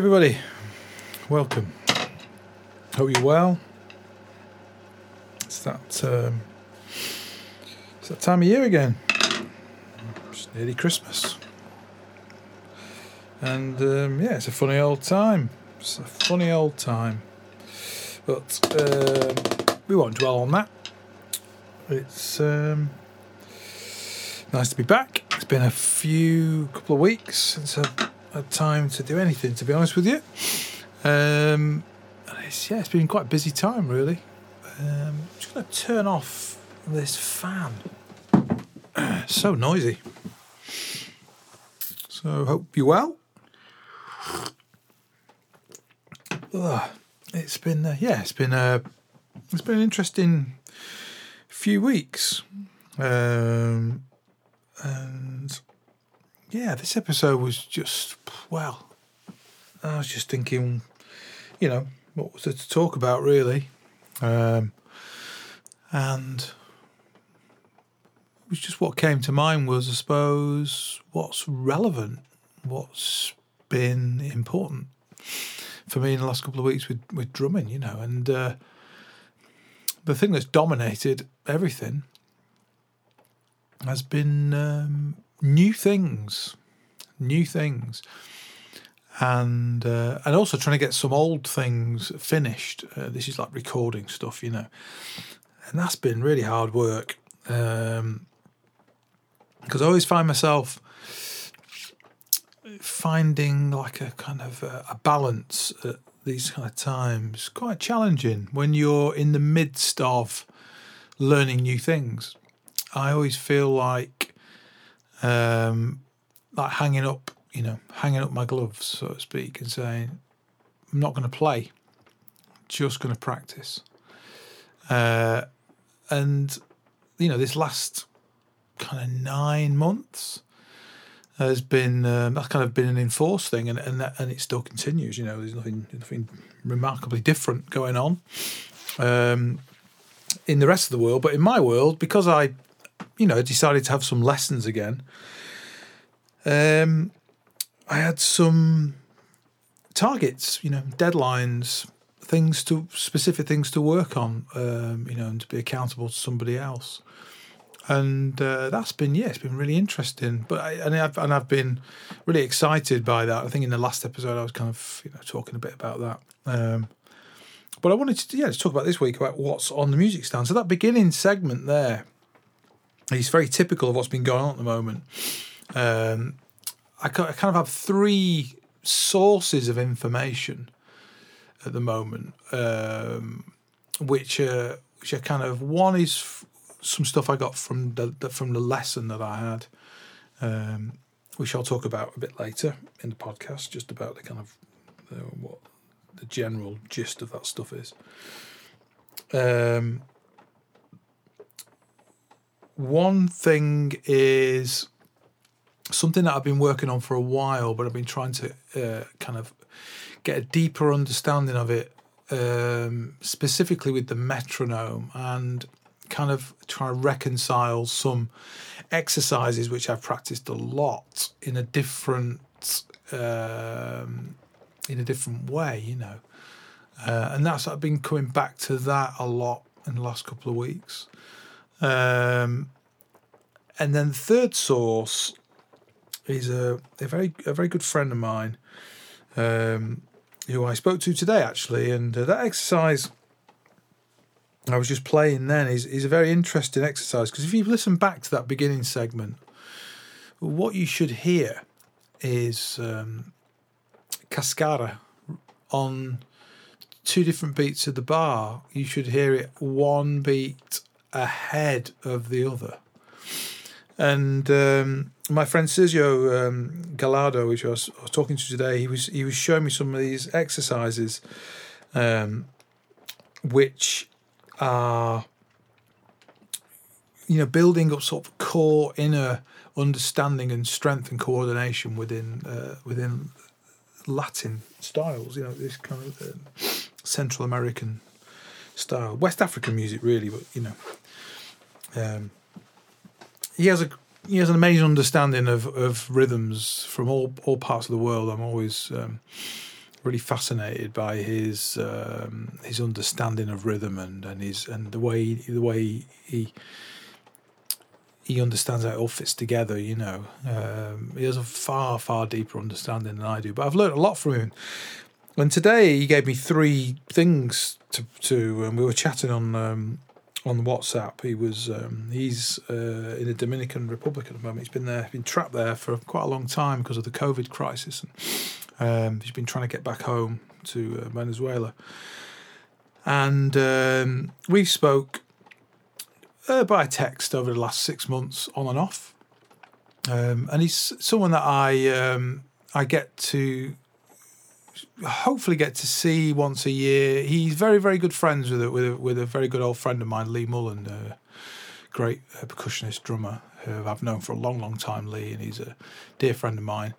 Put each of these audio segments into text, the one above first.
Everybody, welcome. Hope you're well. It's that um, it's that time of year again. It's nearly Christmas, and um, yeah, it's a funny old time. It's a funny old time, but um, we won't dwell on that. It's um, nice to be back. It's been a few couple of weeks since I've had time to do anything, to be honest with you. Um, it's, yeah, it's been quite a busy time, really. Um, just going to turn off this fan. so noisy. So hope you're well. Ugh, it's been uh, yeah, it's been uh, it's been an interesting few weeks, um, and yeah, this episode was just well. I was just thinking, you know, what was there to talk about really, um, and it was just what came to mind was, I suppose, what's relevant, what's been important for me in the last couple of weeks with with drumming, you know, and uh, the thing that's dominated everything has been um, new things, new things, and uh, and also trying to get some old things finished. Uh, this is like recording stuff, you know, and that's been really hard work because um, I always find myself finding like a kind of a, a balance at these kind of times quite challenging when you're in the midst of learning new things. I always feel like um, like hanging up, you know, hanging up my gloves, so to speak, and saying, I'm not going to play, just going to practice. Uh, and, you know, this last kind of nine months has been, um, that's kind of been an enforced thing, and, and, that, and it still continues, you know, there's nothing, nothing remarkably different going on. Um, in the rest of the world, but in my world, because I you know, decided to have some lessons again. Um, I had some targets, you know, deadlines, things to specific things to work on, um, you know, and to be accountable to somebody else. And uh, that's been yeah, it's been really interesting. But I, and I've and I've been really excited by that. I think in the last episode I was kind of you know talking a bit about that. Um, but I wanted to yeah, to talk about this week about what's on the music stand. So that beginning segment there it's very typical of what's been going on at the moment. Um, I kind of have three sources of information at the moment, um, which are which are kind of one is f- some stuff I got from the, the, from the lesson that I had, um, which I'll talk about a bit later in the podcast, just about the kind of uh, what the general gist of that stuff is. Um, one thing is something that I've been working on for a while, but I've been trying to uh, kind of get a deeper understanding of it, um, specifically with the metronome, and kind of try to reconcile some exercises which I've practiced a lot in a different um, in a different way, you know. Uh, and that's I've been coming back to that a lot in the last couple of weeks. Um, and then third source is a, a very a very good friend of mine um, who I spoke to today actually, and uh, that exercise I was just playing then is is a very interesting exercise because if you listen back to that beginning segment, what you should hear is um, cascara on two different beats of the bar. You should hear it one beat ahead of the other. And um, my friend Sergio um, Gallardo, which I was, I was, talking to today, he was he was showing me some of these exercises, um, which are you know building up sort of core inner understanding and strength and coordination within uh, within Latin styles. You know this kind of uh, Central American style, West African music, really, but you know. Um, he has a he has an amazing understanding of, of rhythms from all, all parts of the world. I'm always um, really fascinated by his um, his understanding of rhythm and, and his and the way the way he he understands how it all fits together. You know, um, he has a far far deeper understanding than I do. But I've learned a lot from him. And today he gave me three things to to. And we were chatting on um, on WhatsApp. He was um, he's uh, in the Dominican Republic at the moment. He's been there, been trapped there for quite a long time because of the COVID crisis, and um, he's been trying to get back home to uh, Venezuela. And um, we spoke uh, by text over the last six months, on and off. Um, and he's someone that I um, I get to hopefully get to see once a year. He's very, very good friends with a, with a, with a very good old friend of mine, Lee Mullen, a great uh, percussionist drummer who I've known for a long, long time. Lee, and he's a dear friend of mine.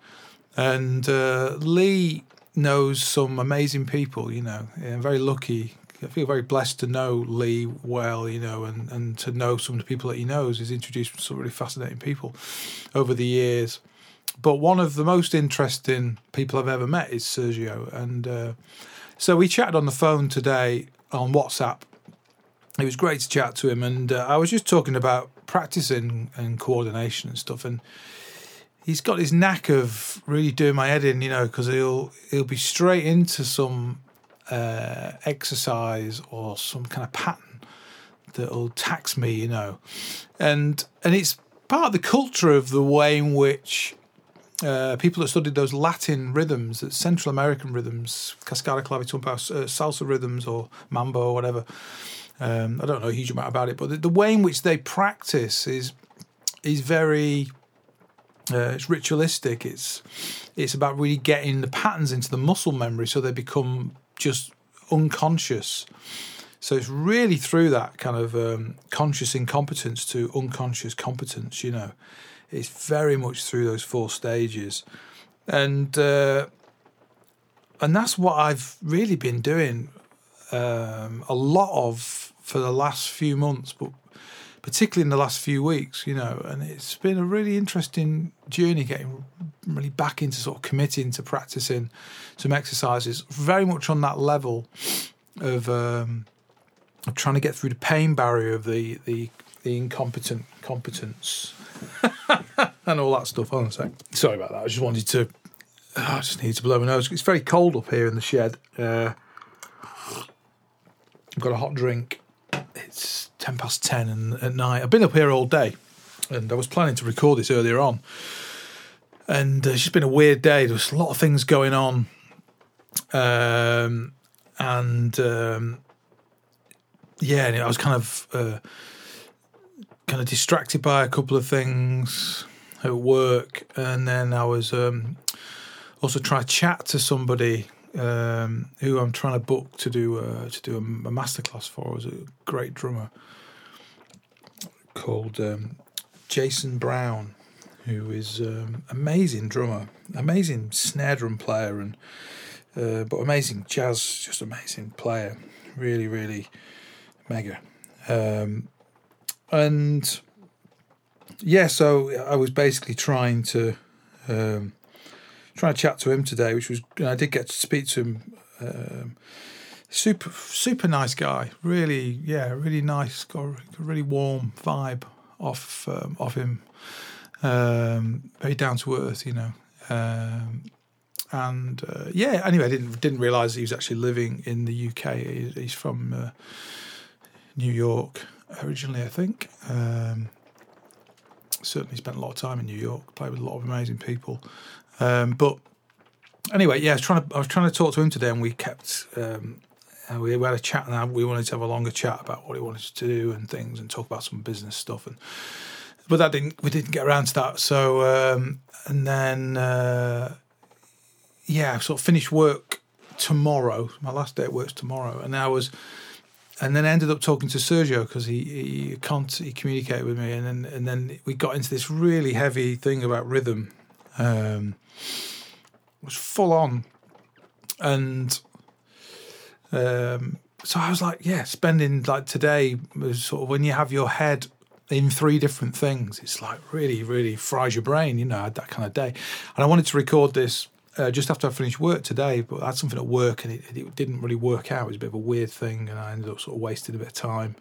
And uh, Lee knows some amazing people. You know, I'm very lucky. I feel very blessed to know Lee well, you know, and, and to know some of the people that he knows. He's introduced some really fascinating people over the years but one of the most interesting people I've ever met is Sergio. And uh, so we chatted on the phone today on WhatsApp. It was great to chat to him. And uh, I was just talking about practicing and coordination and stuff. And he's got his knack of really doing my head in, you know, because he'll, he'll be straight into some uh, exercise or some kind of pattern that'll tax me, you know. And, and it's part of the culture of the way in which uh, people that studied those Latin rhythms, Central American rhythms, cascara clavitumba, uh, salsa rhythms, or mambo, or whatever. Um, I don't know a huge amount about it, but the, the way in which they practice is is very uh, it's ritualistic. It's it's about really getting the patterns into the muscle memory so they become just unconscious. So it's really through that kind of um, conscious incompetence to unconscious competence, you know. It's very much through those four stages, and uh, and that's what I've really been doing um, a lot of for the last few months, but particularly in the last few weeks, you know. And it's been a really interesting journey getting really back into sort of committing to practicing some exercises, very much on that level of. Um, of trying to get through the pain barrier of the the, the incompetent competence and all that stuff. On a sec. Sorry about that. I just wanted to. Oh, I just need to blow my nose. It's very cold up here in the shed. Uh, I've got a hot drink. It's ten past ten and at night. I've been up here all day, and I was planning to record this earlier on. And uh, it's just been a weird day. There was a lot of things going on, um, and um, yeah, I was kind of. Uh, kind of distracted by a couple of things at work, and then I was um, also trying to chat to somebody um, who I'm trying to book to do a, to do a, a masterclass for. Was a great drummer called um, Jason Brown, who is um, amazing drummer, amazing snare drum player, and uh, but amazing jazz, just amazing player, really, really mega. Um, and yeah, so I was basically trying to um, trying to chat to him today, which was I did get to speak to him. Um, super super nice guy, really yeah, really nice, got a really warm vibe off um, off him. Um, very down to earth, you know. Um, and uh, yeah, anyway, I didn't didn't realize he was actually living in the UK. He's from uh, New York, originally, I think. Um, certainly spent a lot of time in New York, played with a lot of amazing people. Um, but anyway, yeah, I was trying to I was trying to talk to him today, and we kept um, we had a chat, and we wanted to have a longer chat about what he wanted to do and things, and talk about some business stuff. And but that didn't we didn't get around to that. So um, and then uh, yeah, sort of finished work tomorrow. My last day at work's tomorrow, and I was and then ended up talking to Sergio because he, he can't he communicated with me, and then and then we got into this really heavy thing about rhythm. Um, it was full on, and um, so I was like, yeah, spending like today was sort of when you have your head in three different things. It's like really, really fries your brain, you know, I had that kind of day. And I wanted to record this uh, just after I finished work today, but I had something at work and it, it, didn't really work out. It was a bit of a weird thing, and I ended up sort of wasting a bit of time.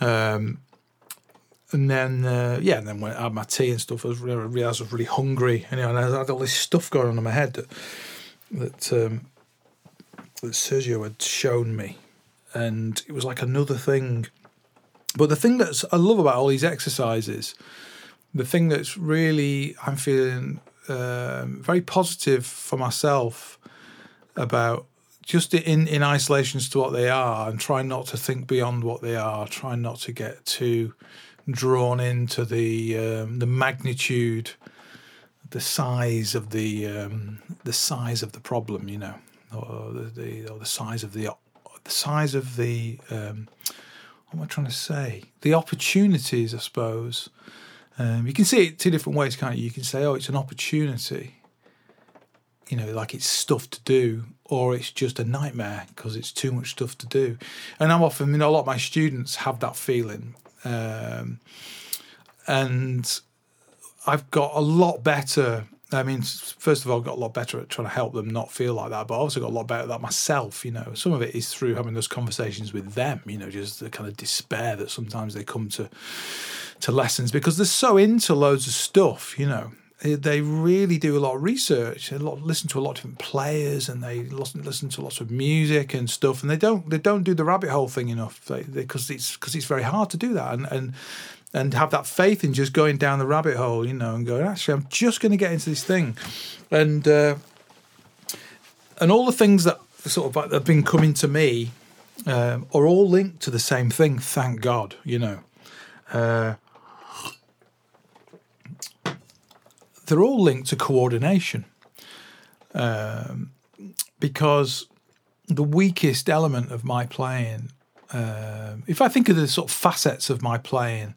Um, and then, uh, yeah, and then when I had my tea and stuff, I, was, I was really hungry, and, you know, and I had all this stuff going on in my head that that, um, that Sergio had shown me, and it was like another thing. But the thing that I love about all these exercises, the thing that's really I'm feeling um, very positive for myself about just in in isolations to what they are and trying not to think beyond what they are trying not to get too drawn into the um, the magnitude the size of the um, the size of the problem you know or the, the or the size of the the size of the um, what am I trying to say? The opportunities I suppose um, you can see it two different ways, can't you? You can say, oh, it's an opportunity, you know, like it's stuff to do, or it's just a nightmare because it's too much stuff to do. And I'm often, you know, a lot of my students have that feeling. Um, and I've got a lot better. I mean, first of all, got a lot better at trying to help them not feel like that, but I also got a lot better at that myself. You know, some of it is through having those conversations with them. You know, just the kind of despair that sometimes they come to to lessons because they're so into loads of stuff, you know. They really do a lot of research. They listen to a lot of different players, and they listen, listen to lots of music and stuff. And they don't they don't do the rabbit hole thing enough because it's because it's very hard to do that. And and and have that faith in just going down the rabbit hole, you know, and going, actually, I'm just going to get into this thing, and uh, and all the things that sort of have been coming to me um, are all linked to the same thing. Thank God, you know. Uh, they're all linked to coordination um, because the weakest element of my playing, uh, if I think of the sort of facets of my playing,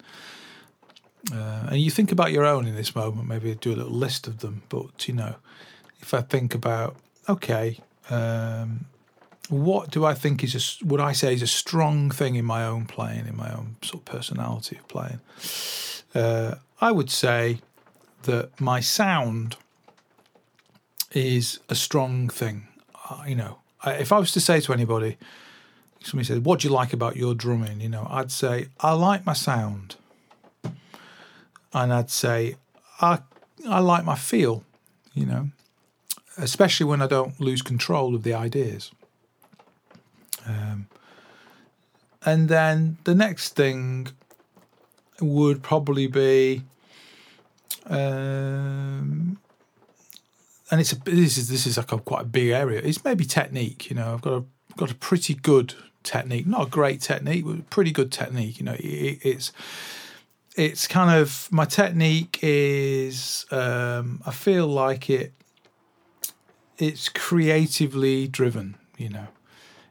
uh, and you think about your own in this moment, maybe do a little list of them. But you know, if I think about, okay, um, what do I think is a, what I say is a strong thing in my own playing, in my own sort of personality of playing? Uh, I would say that my sound is a strong thing. Uh, you know, if I was to say to anybody, somebody said, "What do you like about your drumming?" You know, I'd say I like my sound, and I'd say I I like my feel. You know, especially when I don't lose control of the ideas. Um, and then the next thing would probably be um, and it's a this is this is like a quite a big area. It's maybe technique. You know, I've got a got a pretty good technique, not a great technique, but pretty good technique. You know, it, it's it's kind of my technique is um, I feel like it it's creatively driven. You know,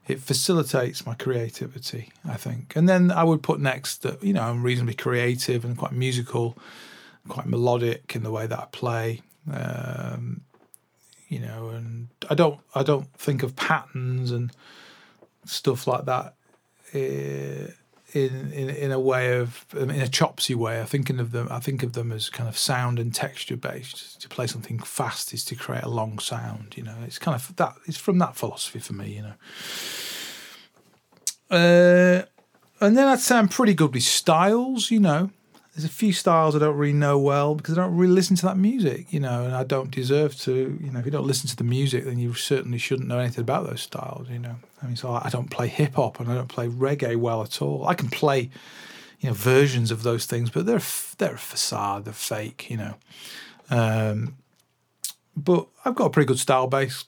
it facilitates my creativity. I think, and then I would put next that you know I'm reasonably creative and quite musical quite melodic in the way that I play. Um, you know, and I don't I don't think of patterns and stuff like that eh, in in in a way of in a chopsy way. I'm thinking of them. I think of them as kind of sound and texture based. To play something fast is to create a long sound. You know, it's kind of that. It's from that philosophy for me. You know. Uh, and then I'd say I'm pretty good with styles, you know there's a few styles I don't really know well because I don't really listen to that music, you know, and I don't deserve to, you know, if you don't listen to the music, then you certainly shouldn't know anything about those styles, you know. I mean, so I don't play hip hop and I don't play reggae well at all. I can play, you know, versions of those things, but they're they're a facade, they're fake, you know. Um, but I've got a pretty good style base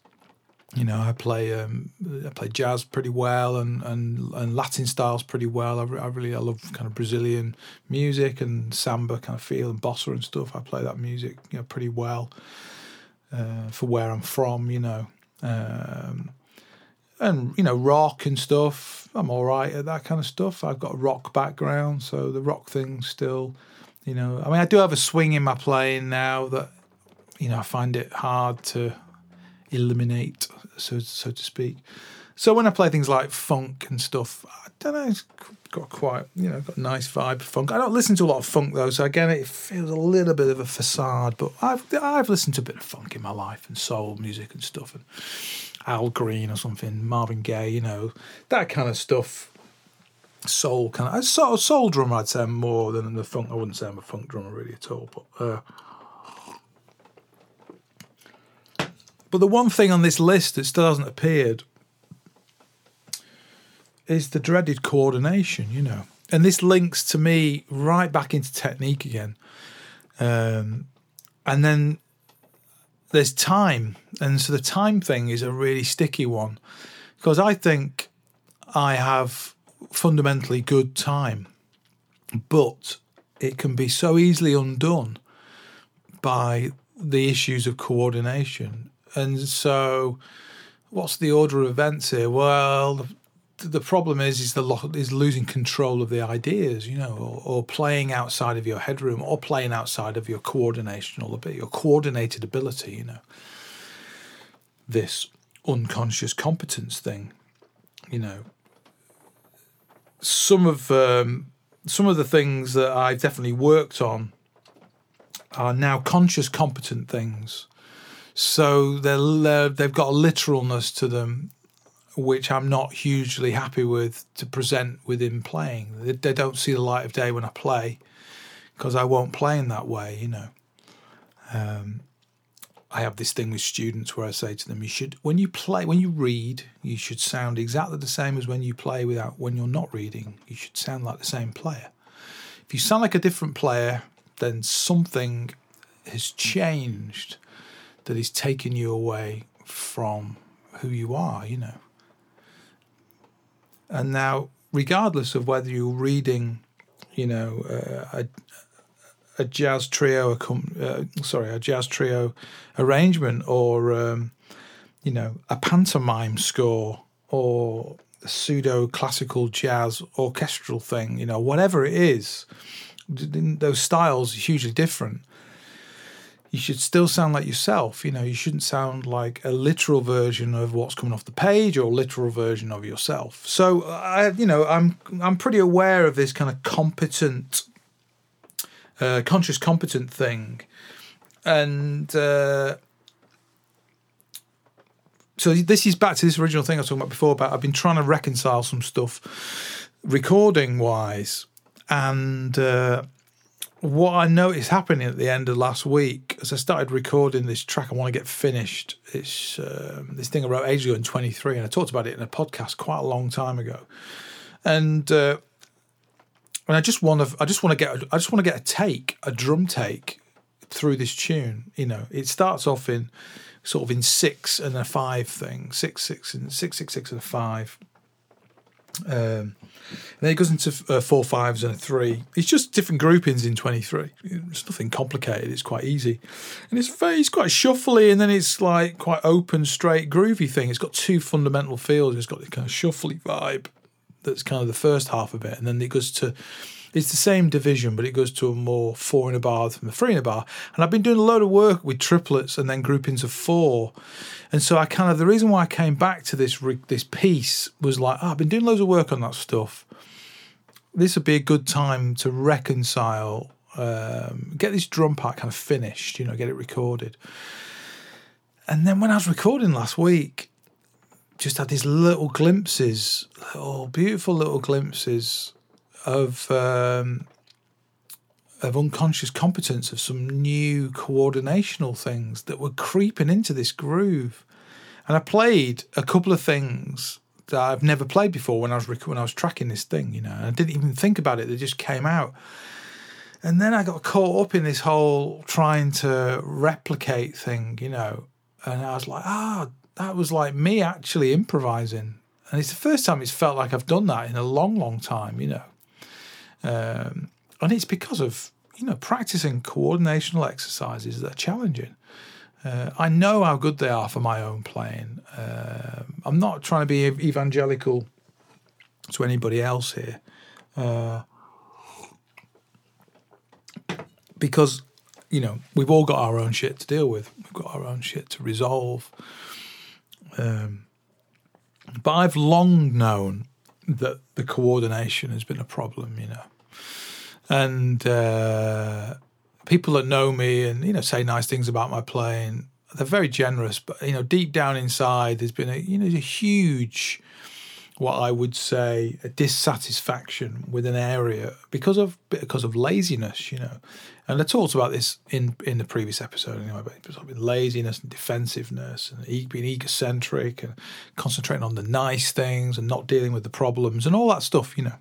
you know, I play um, I play jazz pretty well and, and, and Latin styles pretty well. I, I, really I love kind of Brazilian music and samba kind of feel and bossa and stuff. I play that music you know pretty well uh, for where I'm from. You know, um, and you know rock and stuff. I'm all right at that kind of stuff. I've got a rock background, so the rock thing still. You know, I mean, I do have a swing in my playing now that you know I find it hard to eliminate, so so to speak. So when I play things like funk and stuff, I don't know, it's got quite, you know, got a nice vibe funk. I don't listen to a lot of funk though, so again, it feels a little bit of a facade. But I've I've listened to a bit of funk in my life and soul music and stuff, and Al Green or something, Marvin Gaye, you know, that kind of stuff. Soul kind of soul, soul drummer, I'd say more than the funk. I wouldn't say I'm a funk drummer really at all, but. Uh, But the one thing on this list that still hasn't appeared is the dreaded coordination, you know. And this links to me right back into technique again. Um, and then there's time. And so the time thing is a really sticky one because I think I have fundamentally good time, but it can be so easily undone by the issues of coordination and so, what's the order of events here? Well, the, the problem is is the lo- is losing control of the ideas, you know, or, or, playing outside of your headroom, or playing outside of your coordination, or your coordinated ability, you know. This unconscious competence thing, you know. Some of um, some of the things that I've definitely worked on are now conscious competent things so they're, they've got a literalness to them, which I'm not hugely happy with to present within playing. They, they don't see the light of day when I play because I won't play in that way, you know. Um, I have this thing with students where I say to them, you should, when you play, when you read, you should sound exactly the same as when you play without, when you're not reading. You should sound like the same player. If you sound like a different player, then something has changed that is taking you away from who you are, you know. And now, regardless of whether you're reading, you know, uh, a, a jazz trio, a, uh, sorry, a jazz trio arrangement, or um, you know, a pantomime score, or a pseudo classical jazz orchestral thing, you know, whatever it is, those styles are hugely different you should still sound like yourself. You know, you shouldn't sound like a literal version of what's coming off the page or literal version of yourself. So I, you know, I'm I'm pretty aware of this kind of competent, uh, conscious competent thing, and uh, so this is back to this original thing I was talking about before. About I've been trying to reconcile some stuff, recording wise, and. Uh, what I noticed happening at the end of last week, as I started recording this track, I want to get finished. It's um, this thing I wrote ages ago in 23, and I talked about it in a podcast quite a long time ago. And uh, and I just want to, I just want to get, I just want to get a take, a drum take through this tune. You know, it starts off in sort of in six and a five thing, six, six, and six, six, six, and a five. Um, and then it goes into uh, four fives and a three. It's just different groupings in 23. It's nothing complicated. It's quite easy. And it's very, it's quite shuffly and then it's like quite open, straight, groovy thing. It's got two fundamental feels. It's got this kind of shuffly vibe that's kind of the first half of it. And then it goes to it's the same division, but it goes to a more four in a bar than a three in a bar. And I've been doing a load of work with triplets and then groupings of four. And so I kind of the reason why I came back to this this piece was like, oh, I've been doing loads of work on that stuff. This would be a good time to reconcile, um, get this drum part kind of finished, you know, get it recorded. And then when I was recording last week, just had these little glimpses, little beautiful little glimpses of um, of unconscious competence of some new coordinational things that were creeping into this groove. And I played a couple of things that I've never played before when I was when I was tracking this thing, you know. I didn't even think about it; they just came out. And then I got caught up in this whole trying to replicate thing, you know. And I was like, ah, oh, that was like me actually improvising. And it's the first time it's felt like I've done that in a long, long time, you know. Um, and it's because of you know practicing coordinational exercises that are challenging. Uh, I know how good they are for my own playing. Uh, I'm not trying to be evangelical to anybody else here, uh, because you know we've all got our own shit to deal with. We've got our own shit to resolve. Um, But I've long known that the coordination has been a problem, you know. And uh, people that know me and, you know, say nice things about my playing, they're very generous. But, you know, deep down inside, there's been a, you know, a huge what I would say a dissatisfaction with an area because of because of laziness, you know. And I talked about this in in the previous episode anyway, but laziness and defensiveness and being egocentric and concentrating on the nice things and not dealing with the problems and all that stuff, you know.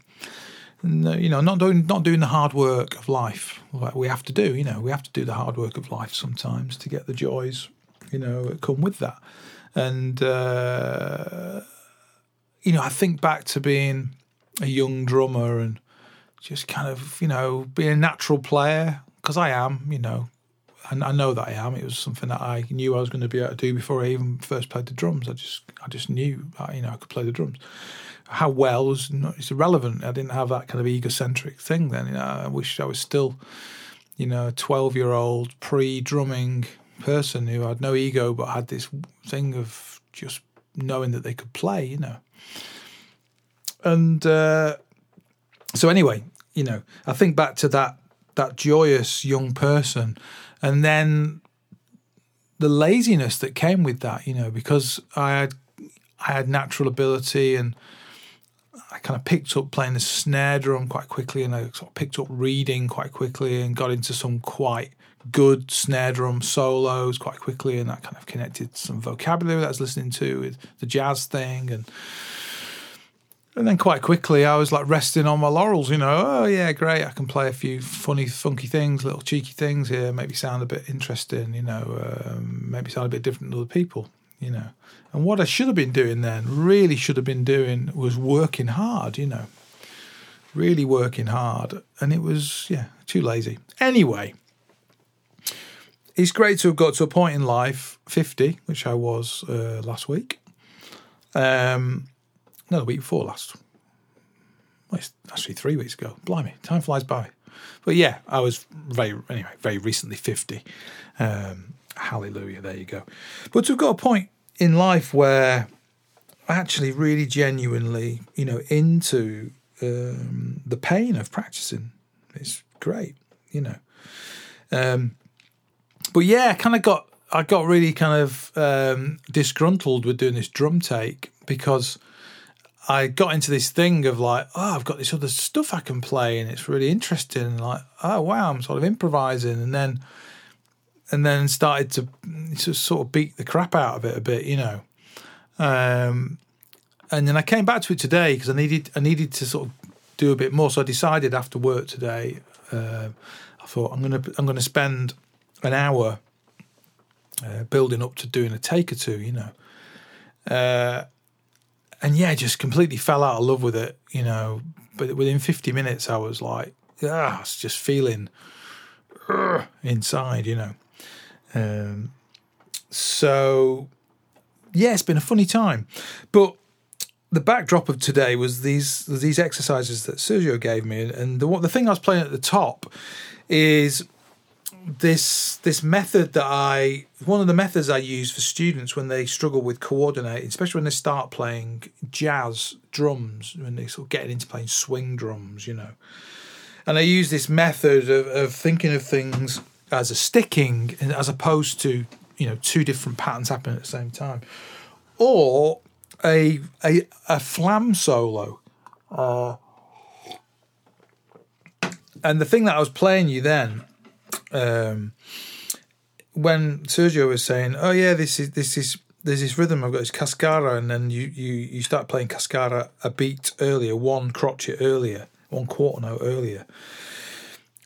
And, uh, you know, not doing not doing the hard work of life like we have to do. You know, we have to do the hard work of life sometimes to get the joys, you know, that come with that. And uh, you know, I think back to being a young drummer and just kind of, you know, being a natural player because I am, you know, and I know that I am. It was something that I knew I was going to be able to do before I even first played the drums. I just, I just knew, that, you know, I could play the drums. How well was it's irrelevant. I didn't have that kind of egocentric thing then. You know, I wish I was still, you know, a twelve-year-old pre-drumming person who had no ego but had this thing of just knowing that they could play. You know, and uh, so anyway, you know, I think back to that that joyous young person, and then the laziness that came with that. You know, because I had I had natural ability and. I kind of picked up playing the snare drum quite quickly, and I sort of picked up reading quite quickly, and got into some quite good snare drum solos quite quickly, and that kind of connected some vocabulary that I was listening to with the jazz thing, and and then quite quickly, I was like resting on my laurels, you know. Oh, yeah, great. I can play a few funny, funky things, little cheeky things here, maybe sound a bit interesting, you know, um, maybe sound a bit different to other people, you know. And what I should have been doing then, really should have been doing, was working hard, you know. Really working hard. And it was, yeah, too lazy. Anyway, it's great to have got to a point in life, 50, which I was uh, last week. Um, no, the week before last. Well, it's actually three weeks ago. Blimey, time flies by. But yeah, I was very anyway, very recently fifty. Um, hallelujah, there you go. But we've got a point in life where I actually really genuinely, you know, into um, the pain of practicing. It's great, you know. Um, but yeah, I kind of got I got really kind of um, disgruntled with doing this drum take because I got into this thing of like, oh, I've got this other stuff I can play, and it's really interesting. Like, oh wow, I'm sort of improvising, and then and then started to, to sort of beat the crap out of it a bit, you know. Um, and then I came back to it today because I needed I needed to sort of do a bit more. So I decided after work today, uh, I thought I'm gonna I'm gonna spend an hour uh, building up to doing a take or two, you know. Uh, and yeah, just completely fell out of love with it, you know. But within 50 minutes, I was like, ah, I was just feeling inside, you know. Um, so yeah, it's been a funny time, but the backdrop of today was these these exercises that Sergio gave me, and the the thing I was playing at the top is this this method that I one of the methods I use for students when they struggle with coordinating, especially when they start playing jazz drums, when they sort of getting into playing swing drums, you know. And I use this method of, of thinking of things as a sticking as opposed to, you know, two different patterns happening at the same time. Or a a, a flam solo. Uh, and the thing that I was playing you then um, when Sergio was saying, "Oh yeah, this is this is there's this rhythm I've got this cascara," and then you you you start playing cascara a beat earlier, one crotchet earlier, one quarter note earlier,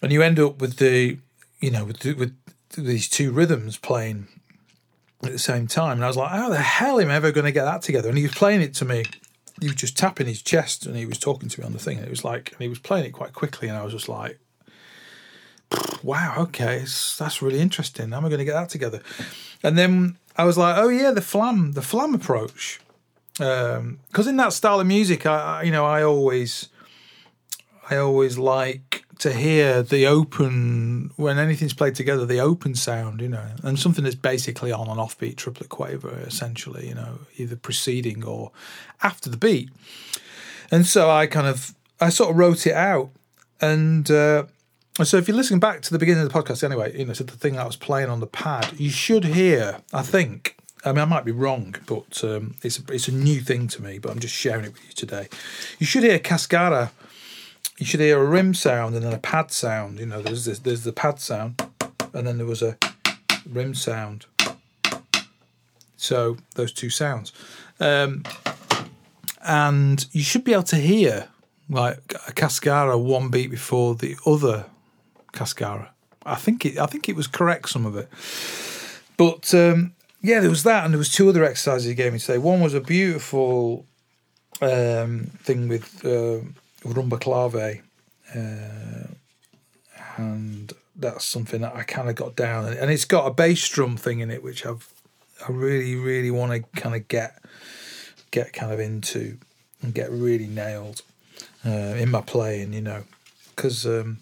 and you end up with the you know with with these two rhythms playing at the same time. And I was like, how the hell am I ever going to get that together? And he was playing it to me. He was just tapping his chest and he was talking to me on the thing. And it was like, and he was playing it quite quickly. And I was just like, wow, okay, that's really interesting. How am I going to get that together? And then I was like, oh yeah, the flam, the flam approach. Because um, in that style of music, I, you know, I always, I always like to hear the open when anything's played together, the open sound, you know, and something that's basically on an offbeat triplet quaver, essentially, you know, either preceding or after the beat. And so I kind of I sort of wrote it out, and uh, so if you're listening back to the beginning of the podcast, anyway, you know, so the thing that I was playing on the pad, you should hear, I think. I mean, I might be wrong, but um, it's a, it's a new thing to me. But I'm just sharing it with you today. You should hear Cascara you should hear a rim sound and then a pad sound. You know, there's this, there's the pad sound, and then there was a rim sound. So those two sounds, um, and you should be able to hear like a cascara one beat before the other cascara. I think it. I think it was correct some of it, but um, yeah, there was that, and there was two other exercises he gave me today. One was a beautiful um, thing with. Uh, rumba clave, uh, and that's something that I kind of got down, and it's got a bass drum thing in it, which I've I really really want to kind of get get kind of into and get really nailed uh, in my playing, you know, because um,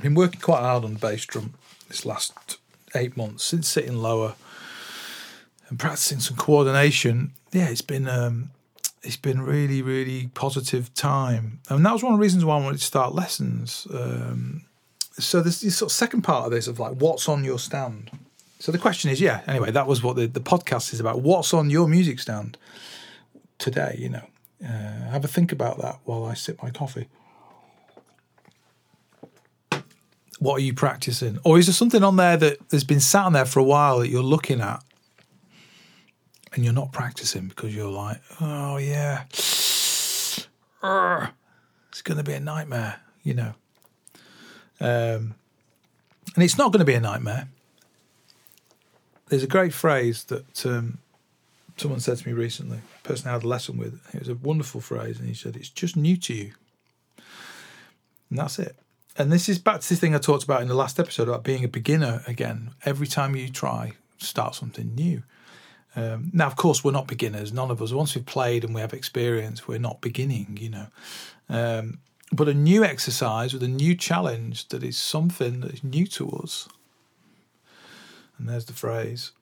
I've been working quite hard on the bass drum this last eight months since sitting lower and practicing some coordination. Yeah, it's been um, it's been really, really positive time. And that was one of the reasons why I wanted to start lessons. Um, so there's this sort of second part of this of like, what's on your stand? So the question is, yeah, anyway, that was what the, the podcast is about. What's on your music stand today, you know? Uh, have a think about that while I sip my coffee. What are you practicing? Or is there something on there that has been sat on there for a while that you're looking at and you're not practicing because you're like, oh yeah, it's going to be a nightmare, you know. Um, and it's not going to be a nightmare. There's a great phrase that um, someone said to me recently, a person I had a lesson with. It was a wonderful phrase, and he said, It's just new to you. And that's it. And this is back to the thing I talked about in the last episode about being a beginner again. Every time you try, start something new. Um, now, of course, we're not beginners. None of us. Once we've played and we have experience, we're not beginning. You know, um, but a new exercise with a new challenge that is something that is new to us. And there's the phrase.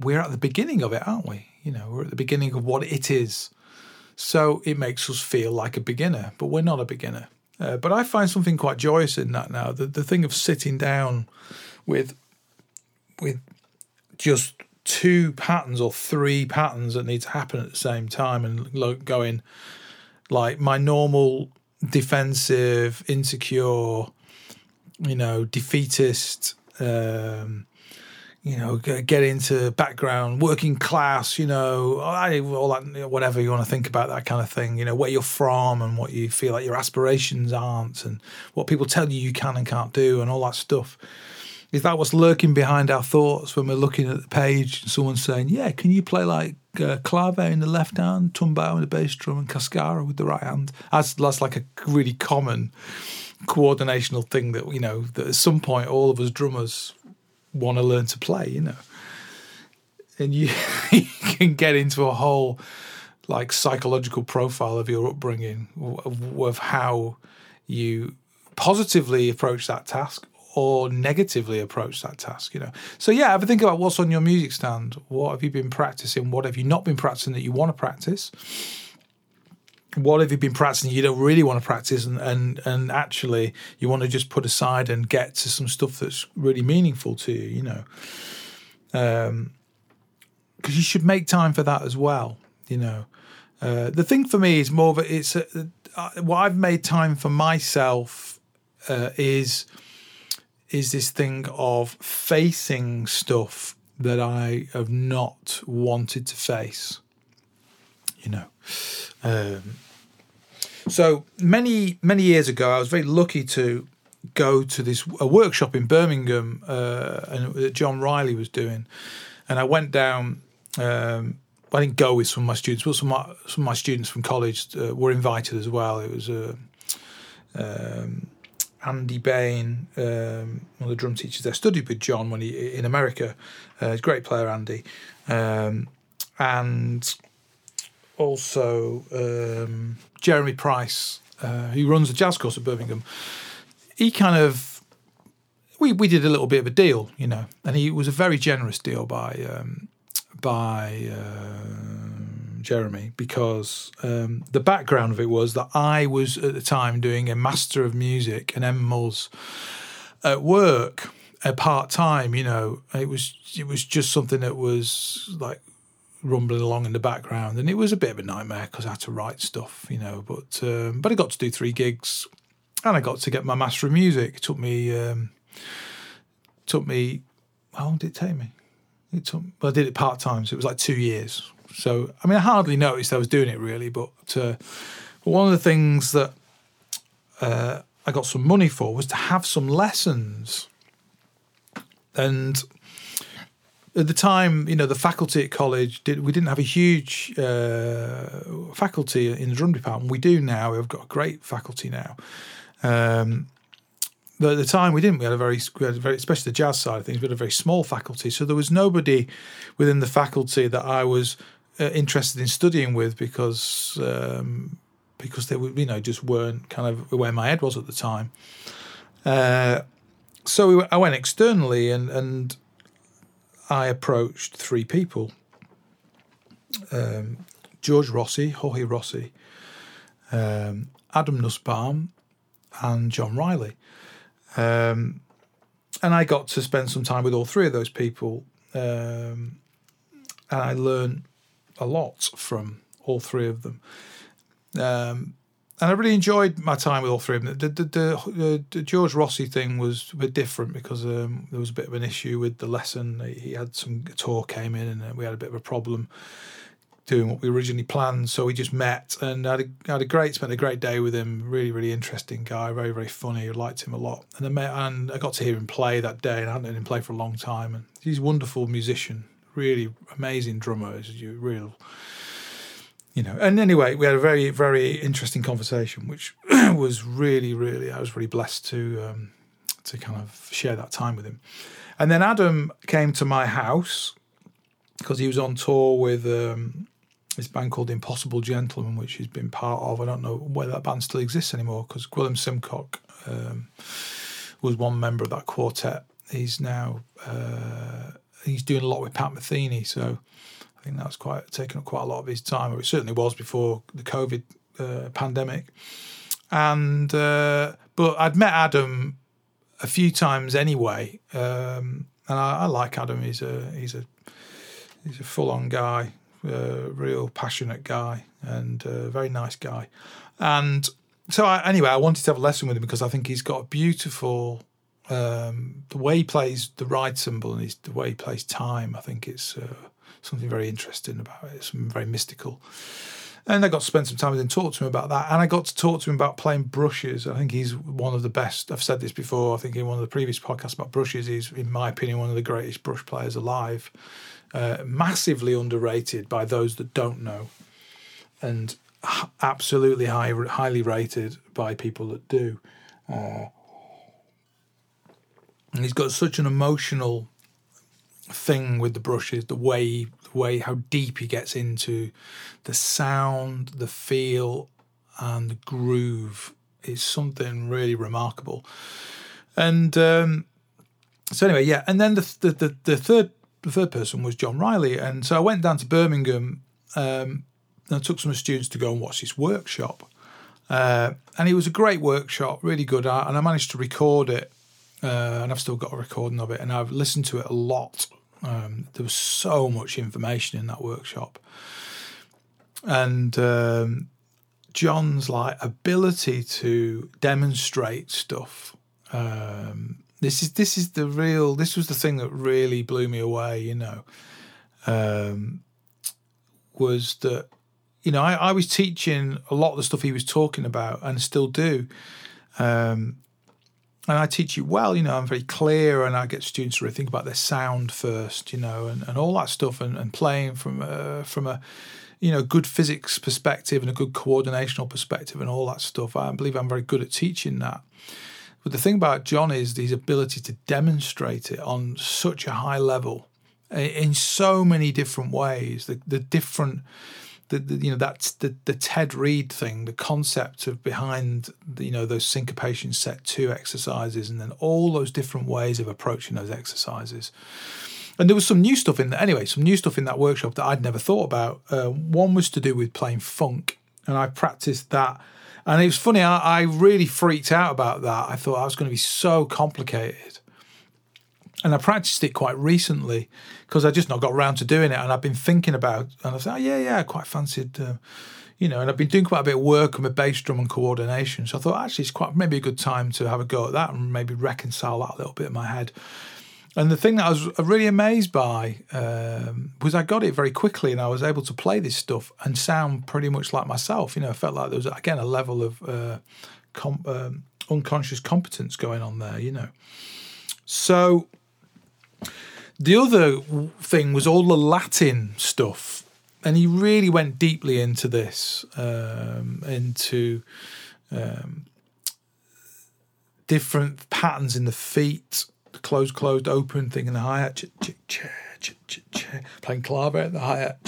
We're at the beginning of it, aren't we? You know, we're at the beginning of what it is. So it makes us feel like a beginner, but we're not a beginner. Uh, but I find something quite joyous in that now. The the thing of sitting down with with just two patterns or three patterns that need to happen at the same time and going like my normal defensive insecure you know defeatist um you know get into background working class you know all that whatever you want to think about that kind of thing you know where you're from and what you feel like your aspirations aren't and what people tell you you can and can't do and all that stuff is that what's lurking behind our thoughts when we're looking at the page and someone's saying, Yeah, can you play like uh, clave in the left hand, tumbao in the bass drum, and cascara with the right hand? That's, that's like a really common coordinational thing that, you know, that at some point all of us drummers want to learn to play, you know. And you, you can get into a whole like psychological profile of your upbringing, of, of how you positively approach that task or negatively approach that task, you know. So yeah, have a think about what's on your music stand. What have you been practicing? What have you not been practicing that you want to practice? What have you been practicing you don't really want to practice and, and, and actually you want to just put aside and get to some stuff that's really meaningful to you, you know. Um because you should make time for that as well, you know. Uh, the thing for me is more of a, it's a, uh, what I've made time for myself uh, is is this thing of facing stuff that I have not wanted to face. You know. Um, so many many years ago, I was very lucky to go to this a workshop in Birmingham, uh, and that John Riley was doing, and I went down. Um, I didn't go with some of my students, but some of my, some of my students from college uh, were invited as well. It was a um, Andy Bain, um, one of the drum teachers there, studied with John when he in America. Uh, he's a great player, Andy, um, and also um, Jeremy Price, uh, who runs the jazz course at Birmingham, he kind of we we did a little bit of a deal, you know, and he was a very generous deal by um, by uh, Jeremy because um, the background of it was that I was at the time doing a Master of Music and MMULS at work part time. You know, it was it was just something that was like rumbling along in the background, and it was a bit of a nightmare because I had to write stuff, you know. But um, but I got to do three gigs, and I got to get my master of music. It took me um, took me how long did it take me? It took well, I did it part time, so it was like two years. So I mean, I hardly noticed I was doing it really, but, uh, one of the things that uh, I got some money for was to have some lessons, and at the time, you know, the faculty at college did we didn't have a huge uh, faculty in the drum department. We do now. We've got a great faculty now. Um, but at the time, we didn't. We had a very, had a very, especially the jazz side of things. Had a very small faculty, so there was nobody within the faculty that I was uh, interested in studying with because um, because they were, you know, just weren't kind of where my head was at the time. Uh, so we, I went externally and and I approached three people um, George Rossy, Jorge Rossy, um, Adam Nussbaum, and John Riley. Um, and I got to spend some time with all three of those people. Um, and I learned a lot from all three of them. And I really enjoyed my time with all three of them. The, the, the, the George Rossy thing was a bit different because um, there was a bit of an issue with the lesson. He had some tour came in, and uh, we had a bit of a problem doing what we originally planned. So we just met and had a, had a great, spent a great day with him. Really, really interesting guy, very, very funny. I liked him a lot. And I met, and I got to hear him play that day, and I hadn't heard him play for a long time. And he's a wonderful musician, really amazing drummer. He's a real you know. And anyway, we had a very, very interesting conversation, which was really, really, I was really blessed to um, to kind of share that time with him. And then Adam came to my house because he was on tour with um, this band called Impossible Gentlemen, which he's been part of. I don't know whether that band still exists anymore because Gwilym Simcock um, was one member of that quartet. He's now uh, he's doing a lot with Pat Metheny, so I think that's quite taken up quite a lot of his time, or it certainly was before the COVID uh, pandemic. And uh, but I'd met Adam a few times anyway, um, and I, I, like Adam. He's a he's a he's a full on guy, a real passionate guy, and a very nice guy. And so I, anyway, I wanted to have a lesson with him because I think he's got a beautiful um, the way he plays the ride cymbal and his, the way he plays time. I think it's uh, something very interesting about it, something very mystical. And I got to spend some time with him, talk to him about that. And I got to talk to him about playing brushes. I think he's one of the best. I've said this before, I think in one of the previous podcasts about brushes, he's, in my opinion, one of the greatest brush players alive. Uh, massively underrated by those that don't know. And absolutely high, highly rated by people that do. Uh, and he's got such an emotional thing with the brushes, the way the way how deep he gets into the sound, the feel, and the groove is something really remarkable. And um, so anyway, yeah. And then the, the the, the third the third person was John Riley, and so I went down to Birmingham. Um, and I took some students to go and watch this workshop. Uh, and it was a great workshop, really good. And I managed to record it uh, and I've still got a recording of it, and I've listened to it a lot. Um, there was so much information in that workshop, and um, John's like ability to demonstrate stuff. Um, this is this is the real. This was the thing that really blew me away. You know, um, was that you know I, I, was teaching a lot of the stuff he was talking about, and still do. Um, and I teach you well, you know, I'm very clear and I get students to really think about their sound first, you know, and, and all that stuff and, and playing from a, from a, you know, good physics perspective and a good coordinational perspective and all that stuff. I believe I'm very good at teaching that. But the thing about John is his ability to demonstrate it on such a high level in so many different ways, the, the different the, the, you know that's the the Ted Reed thing, the concept of behind the, you know those syncopation set two exercises, and then all those different ways of approaching those exercises. And there was some new stuff in there. Anyway, some new stuff in that workshop that I'd never thought about. Uh, one was to do with playing funk, and I practiced that. And it was funny. I, I really freaked out about that. I thought I was going to be so complicated and I practiced it quite recently because I just not got around to doing it, and I've been thinking about, and I said, oh, yeah, yeah, I quite fancied, uh, you know, and I've been doing quite a bit of work on my bass drum and coordination, so I thought actually it's quite maybe a good time to have a go at that and maybe reconcile that a little bit in my head. And the thing that I was really amazed by um, was I got it very quickly, and I was able to play this stuff and sound pretty much like myself. You know, I felt like there was again a level of uh, com- um, unconscious competence going on there. You know, so the other thing was all the Latin stuff, and he really went deeply into this, um, into um, different patterns in the feet, the closed, closed, open thing in the hi hat, playing clave the hi hat,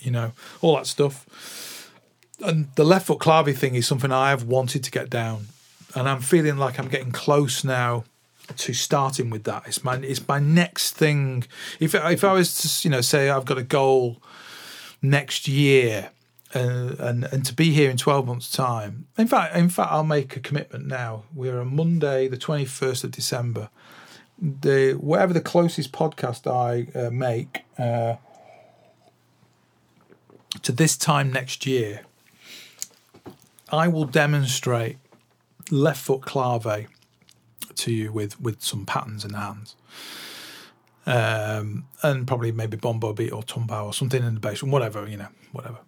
you know, all that stuff. And the left foot clave thing is something I have wanted to get down, and I'm feeling like I'm getting close now to starting with that. It's my it's my next thing. If if I was to you know say I've got a goal next year. Uh, and and to be here in 12 months time in fact in fact I'll make a commitment now we're on Monday the 21st of December the whatever the closest podcast I uh, make uh, to this time next year I will demonstrate left foot clave to you with with some patterns in the hands. Um, and probably maybe bombo beat or tumbao or something in the bass, whatever, you know, whatever.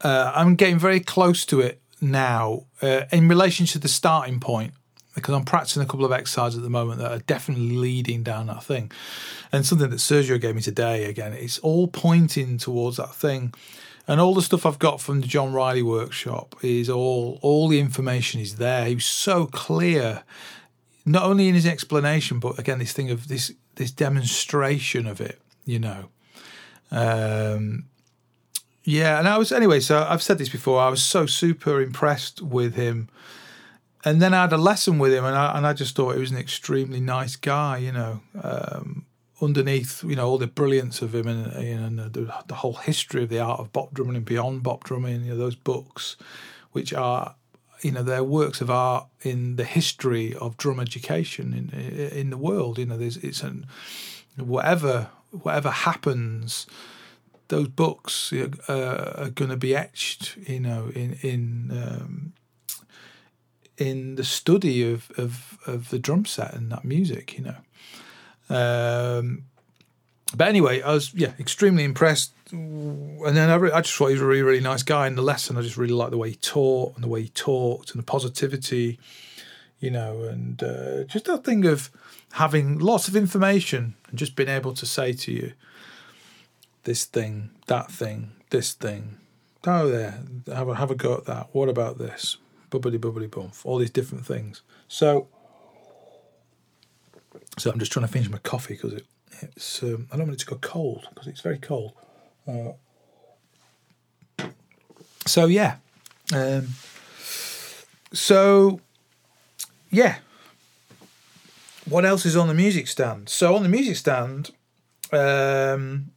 Uh, I'm getting very close to it now uh, in relation to the starting point because I'm practicing a couple of exercises at the moment that are definitely leading down that thing. And something that Sergio gave me today, again, it's all pointing towards that thing. And all the stuff I've got from the John Riley workshop is all all the information is there. He was so clear not only in his explanation, but again, this thing of this this demonstration of it, you know. Um, yeah, and I was anyway. So I've said this before. I was so super impressed with him, and then I had a lesson with him, and I and I just thought he was an extremely nice guy, you know. Um, underneath, you know, all the brilliance of him and, and the, the, whole history of the art of bop drumming and beyond bop drumming, you know, those books, which are you know they're works of art in the history of drum education in in the world. You know, there's it's an whatever whatever happens, those books uh, are going to be etched. You know, in in um, in the study of, of of the drum set and that music. You know. Um, but anyway, I was yeah extremely impressed and then I, re- I, just thought he was a really, really nice guy in the lesson. I just really liked the way he taught and the way he talked and the positivity, you know, and uh, just that thing of having lots of information and just being able to say to you, this thing, that thing, this thing, oh there, have a have a go at that. What about this? Bubbly bubbly bump, all these different things. So, so I'm just trying to finish my coffee because it, it's um, I don't want it to go cold because it's very cold. Uh, so yeah, um, so yeah. What else is on the music stand? So on the music stand, um,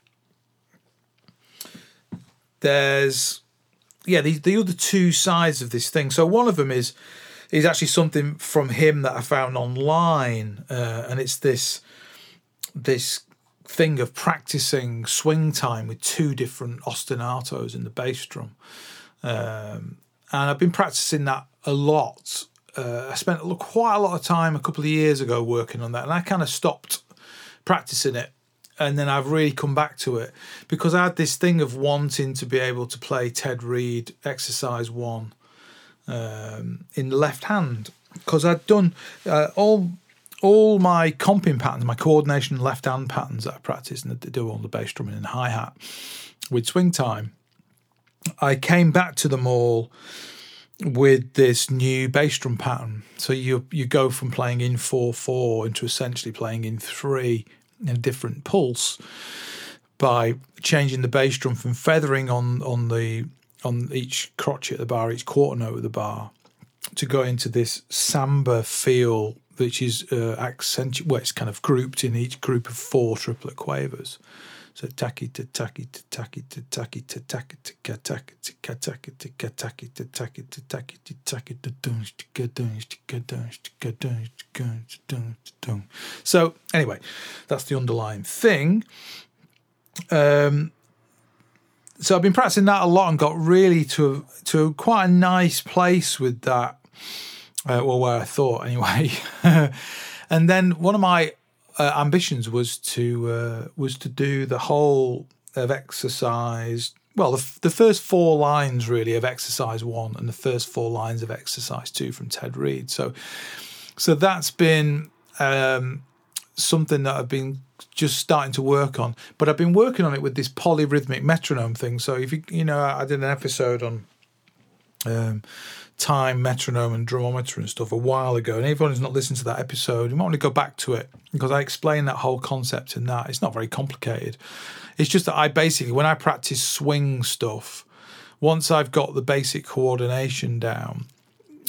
there's yeah the the other two sides of this thing. So one of them is is actually something from him that I found online, uh, and it's this this thing of practicing swing time with two different ostinatos in the bass drum. Um, and I've been practicing that a lot. Uh, I spent quite a lot of time a couple of years ago working on that, and I kind of stopped practicing it. And then I've really come back to it because I had this thing of wanting to be able to play Ted Reed exercise one um, in the left hand because I'd done uh, all all my comping patterns, my coordination left hand patterns that I practice and that do all the bass drumming and hi hat with swing time, I came back to them all with this new bass drum pattern. So you you go from playing in four four into essentially playing in three in a different pulse. by changing the bass drum from feathering on on the on each crotchet at the bar, each quarter note of the bar, to go into this samba feel, which is uh, accentuated. Well, it's kind of grouped in each group of four triplet quavers. So taki to taki to taki to taki to taki to ka taki to ka taki to ka taki to taki to taki to taki to dunch to ka dunch to ka dunch to ka dunch to dunch to dunch. So anyway, that's the underlying thing. Um, so I've been practicing that a lot and got really to to quite a nice place with that. Uh, well, where I thought anyway. and then one of my uh, ambitions was to uh, was to do the whole of exercise. Well, the, the first four lines really of exercise one and the first four lines of exercise two from Ted Reed. So, so that's been um, something that I've been just starting to work on. But I've been working on it with this polyrhythmic metronome thing. So if you you know, I did an episode on um, time, metronome, and drummometer and stuff a while ago. And everyone who's not listened to that episode, you might want to go back to it because I explain that whole concept in that. It's not very complicated. It's just that I basically, when I practice swing stuff, once I've got the basic coordination down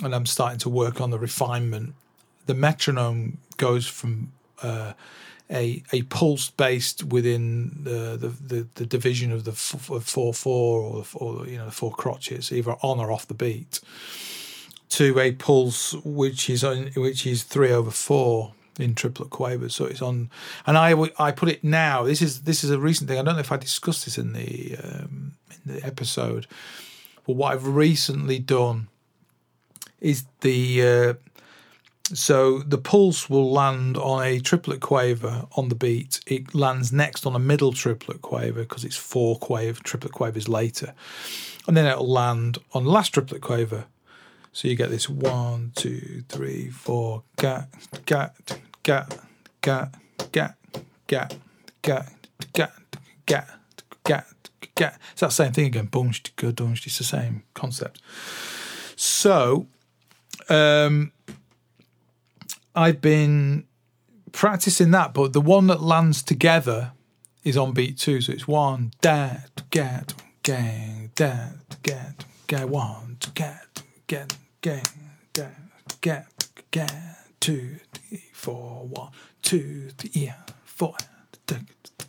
and I'm starting to work on the refinement, the metronome goes from uh, a a pulse based within the, the the, the division of the four four or, or you know the four crotchets, either on or off the beat, to a pulse which is on which is three over four in triplet quavers. So it's on, and I I put it now. This is this is a recent thing. I don't know if I discussed this in the um, in the episode, but what I've recently done is the uh, so the pulse will land on a triplet quaver on the beat. It lands next on a middle triplet quaver because it's four quaver triplet quavers later, and then it'll land on last triplet quaver. So you get this one, two, three, four, gat, gat, gat, gat, gat, gat, gat, gat, gat, gat, gat. It's that same thing again. Boom, it's the same concept. So, um, I've been practicing that, but the one that lands together is on beat two. So it's one, dad, get, gang, dad, get, get, one, get, get, gang, dad, get, get, two, three, four, one, two, three, four,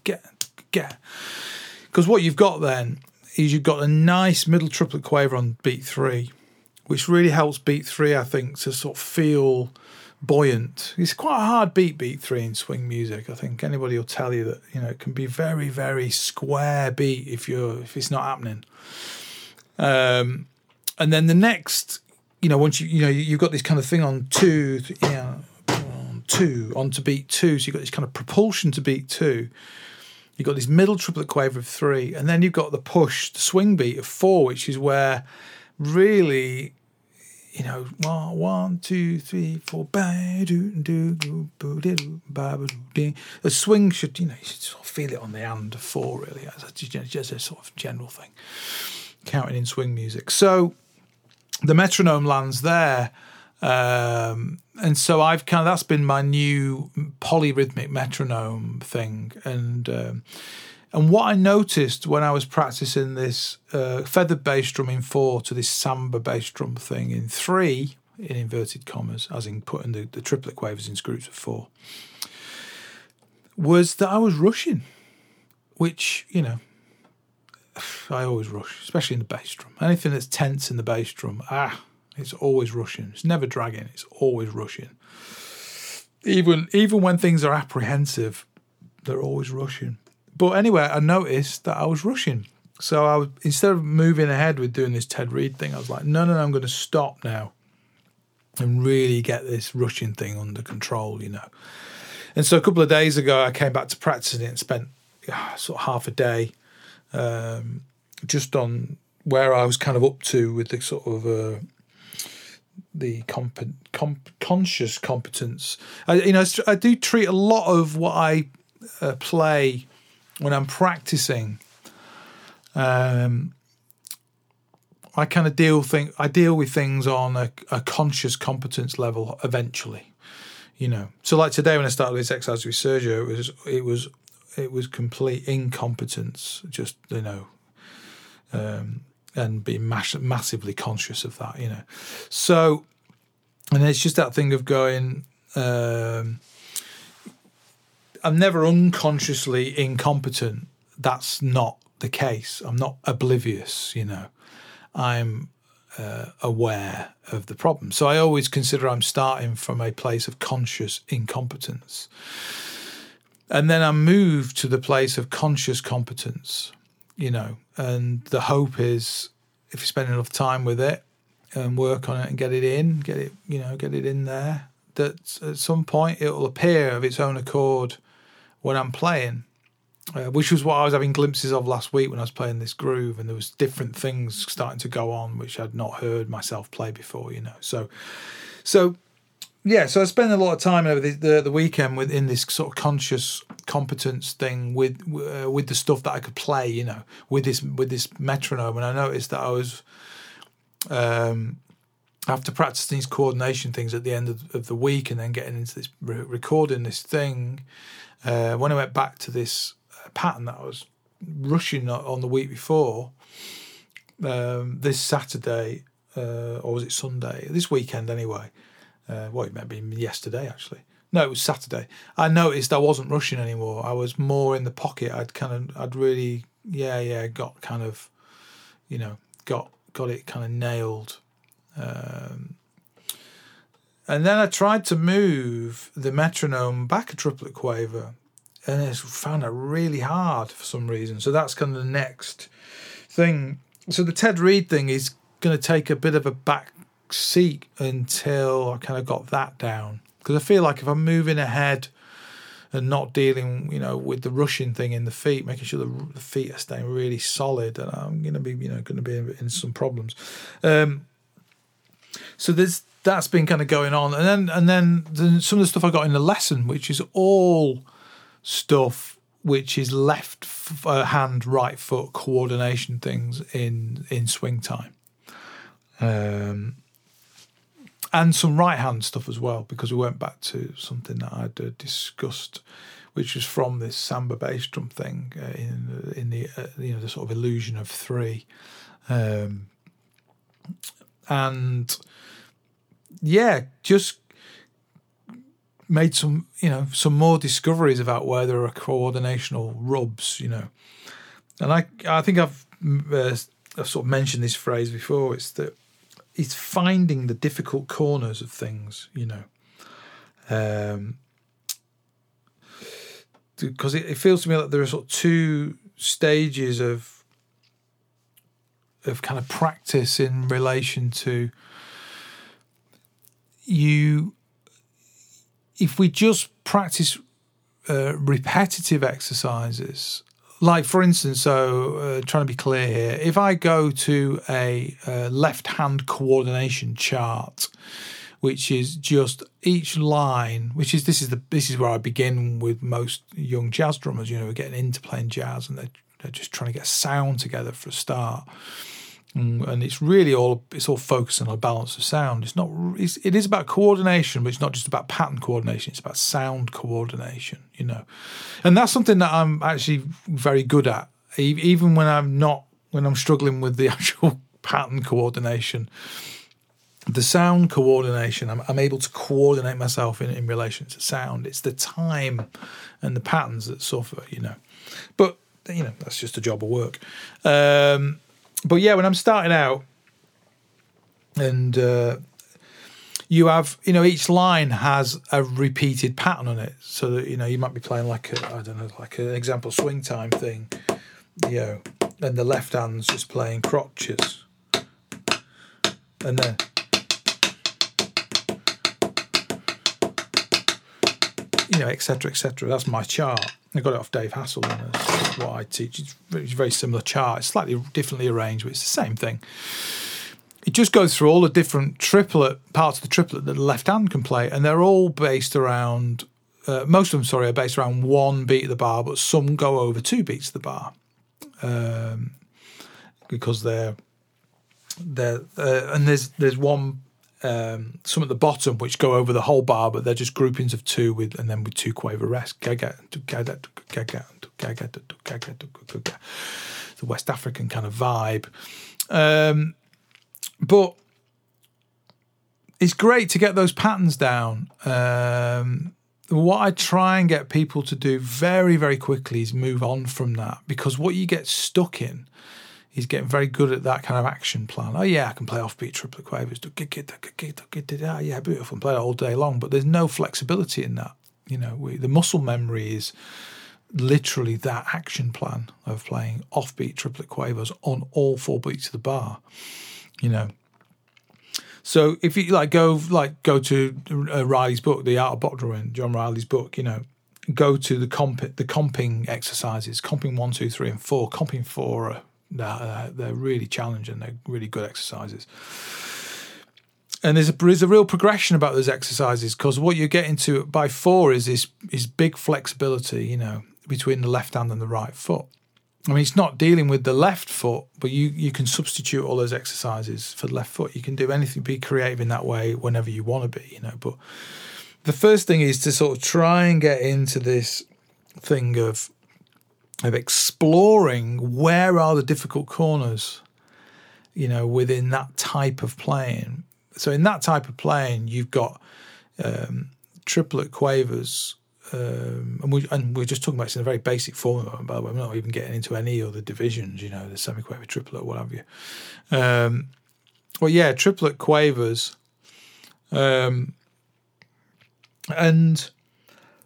get, get. Because what you've got then is you've got a nice middle triplet quaver on beat three, which really helps beat three, I think, to sort of feel buoyant. It's quite a hard beat, beat three in swing music. I think anybody will tell you that you know it can be very, very square beat if you're if it's not happening. Um, and then the next, you know, once you you know you've got this kind of thing on two, yeah, on two onto beat two, so you've got this kind of propulsion to beat two. You've got this middle triplet quaver of three, and then you've got the push, the swing beat of four, which is where really you know, one, one, two, three, four, The swing should, you know, you should sort of feel it on the hand of four, really, a, just a sort of general thing, counting in swing music. So the metronome lands there. Um, and so I've kind of that's been my new polyrhythmic metronome thing, and um, and what I noticed when I was practicing this uh, feathered bass drum in four to this samba bass drum thing in three, in inverted commas, as in putting the, the triplet quavers in groups of four, was that I was rushing, which, you know, I always rush, especially in the bass drum. Anything that's tense in the bass drum, ah, it's always rushing. It's never dragging, it's always rushing. Even even when things are apprehensive, they're always rushing. But anyway, I noticed that I was rushing. So I was, instead of moving ahead with doing this Ted Reed thing, I was like, no, no, no, I'm going to stop now and really get this rushing thing under control, you know. And so a couple of days ago, I came back to practicing it and spent uh, sort of half a day um, just on where I was kind of up to with the sort of uh, the comp- comp- conscious competence. I, you know, I do treat a lot of what I uh, play when I'm practicing, um, I kind of deal think I deal with things on a, a, conscious competence level eventually, you know. So like today when I started this exercise with Sergio, it was it was it was complete incompetence. Just you know, um, and being mass- massively conscious of that. You know, so and it's just that thing of going. Um, I'm never unconsciously incompetent. That's not the case. I'm not oblivious. You know, I'm uh, aware of the problem. So I always consider I'm starting from a place of conscious incompetence. And then I move to the place of conscious competence, you know, and the hope is if you spend enough time with it and work on it and get it in, get it, you know, get it in there, that at some point it will appear of its own accord when I'm playing uh, which was what I was having glimpses of last week when I was playing this groove, and there was different things starting to go on which I'd not heard myself play before, you know. So, so yeah, so I spent a lot of time over the, the, the weekend within this sort of conscious competence thing with uh, with the stuff that I could play, you know, with this with this metronome, and I noticed that I was um, after practicing these coordination things at the end of, of the week, and then getting into this re- recording this thing. Uh, when I went back to this pattern that I was rushing on the week before. Um, this Saturday, uh, or was it Sunday? This weekend, anyway. Uh, well, it might be yesterday, actually. No, it was Saturday. I noticed I wasn't rushing anymore. I was more in the pocket. I'd kind of, I'd really, yeah, yeah, got kind of, you know, got got it kind of nailed. Um, and then I tried to move the metronome back a triplet quaver and I found that really hard for some reason. So that's kind of the next thing. So the Ted Reed thing is going to take a bit of a back seat until I kind of got that down because I feel like if I'm moving ahead and not dealing, you know, with the rushing thing in the feet, making sure the, feet are staying really solid, and I'm going to be, you know, going to be in, some problems. Um, so there's that's been kind of going on, and then and then, then some of the stuff I got in the lesson, which is all stuff which is left uh, hand, right foot coordination things in in swing time, um, and some right hand stuff as well because we went back to something that I'd uh, discussed, which was from this samba bass drum thing uh, in in the uh, you know the sort of illusion of three, um, and yeah, just made some, you know, some more discoveries about where there are coordinational rubs, you know. And I, I think I've, uh, I've sort of mentioned this phrase before. It's that it's finding the difficult corners of things, you know. Um, because it, it feels to me like there are sort of two stages of of kind of practice in relation to you if we just practice uh, repetitive exercises, like for instance, so uh, trying to be clear here, if I go to a, a left hand coordination chart, which is just each line, which is this is the this is where I begin with most young jazz drummers. You know, getting into playing jazz and they're, they're just trying to get sound together for a start. Mm, and it's really all it's all focusing on a balance of sound. It's not it's, it is about coordination, but it's not just about pattern coordination. It's about sound coordination, you know, and that's something that I'm actually very good at. Even when I'm not when I'm struggling with the actual pattern coordination, the sound coordination, I'm, I'm able to coordinate myself in, in relation to sound. It's the time and the patterns that suffer, you know. But you know that's just a job of work. Um, but yeah, when I'm starting out, and uh, you have, you know, each line has a repeated pattern on it, so that you know you might be playing like a, I don't know, like an example swing time thing, you know, and the left hand's just playing crotchets, and then. You know, etc., etc. That's my chart. I got it off Dave Hassel, and that's what I teach. It's a very similar chart. It's slightly differently arranged, but it's the same thing. It just goes through all the different triplet parts of the triplet that the left hand can play, and they're all based around. Uh, most of them, sorry, are based around one beat of the bar, but some go over two beats of the bar, um, because they're they're uh, and there's there's one um, some at the bottom which go over the whole bar, but they're just groupings of two with and then with two quaver rest. gaga, gaga, gaga, gaga, the West African kind of vibe. Um, but it's great to get those patterns down. Um, what I try and get people to do very, very quickly is move on from that because what you get stuck in is getting very good at that kind of action plan. Oh, yeah, I can play offbeat triplet quavers. Yeah, beautiful. And play it all day long, but there's no flexibility in that. You know, we, the muscle memory is literally that action plan of playing offbeat triplet quavers on all four beats of the bar. You know, so if you like go like go to uh, Riley's book, The Art of Bop Drumming, John Riley's book, you know, go to the comp the comping exercises, comping one, two, three, and four. Comping four are uh, they're really challenging. They're really good exercises. And there's a, there's a real progression about those exercises because what you're getting to by four is this is big flexibility, you know, between the left hand and the right foot. I mean, it's not dealing with the left foot, but you, you can substitute all those exercises for the left foot. You can do anything, be creative in that way whenever you want to be, you know. But the first thing is to sort of try and get into this thing of of exploring where are the difficult corners, you know, within that type of playing. So in that type of playing, you've got um, triplet quavers um, and, we, and we're just talking about this in a very basic form, by the way. We're not even getting into any other divisions, you know, the semi-quaver, triplet, what have you. Um, well, yeah, triplet quavers. Um, and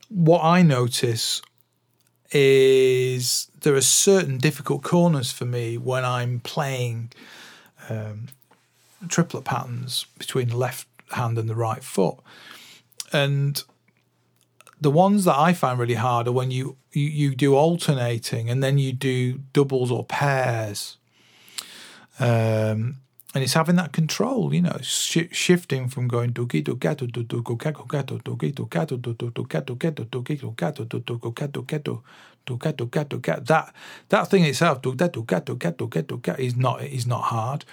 what I notice is there are certain difficult corners for me when I'm playing um, triplet patterns between the left hand and the right foot. And the ones that I find really hard are when you, you, you do alternating and then you do doubles or pairs. Um, and it's having that control, you know, sh- shifting from going doogie do gato do do go gato gato doogie do gato do do do gato gato doogie do gato do do go gato gato do gato gato that that thing itself do gato gato gato gato is not is not hard.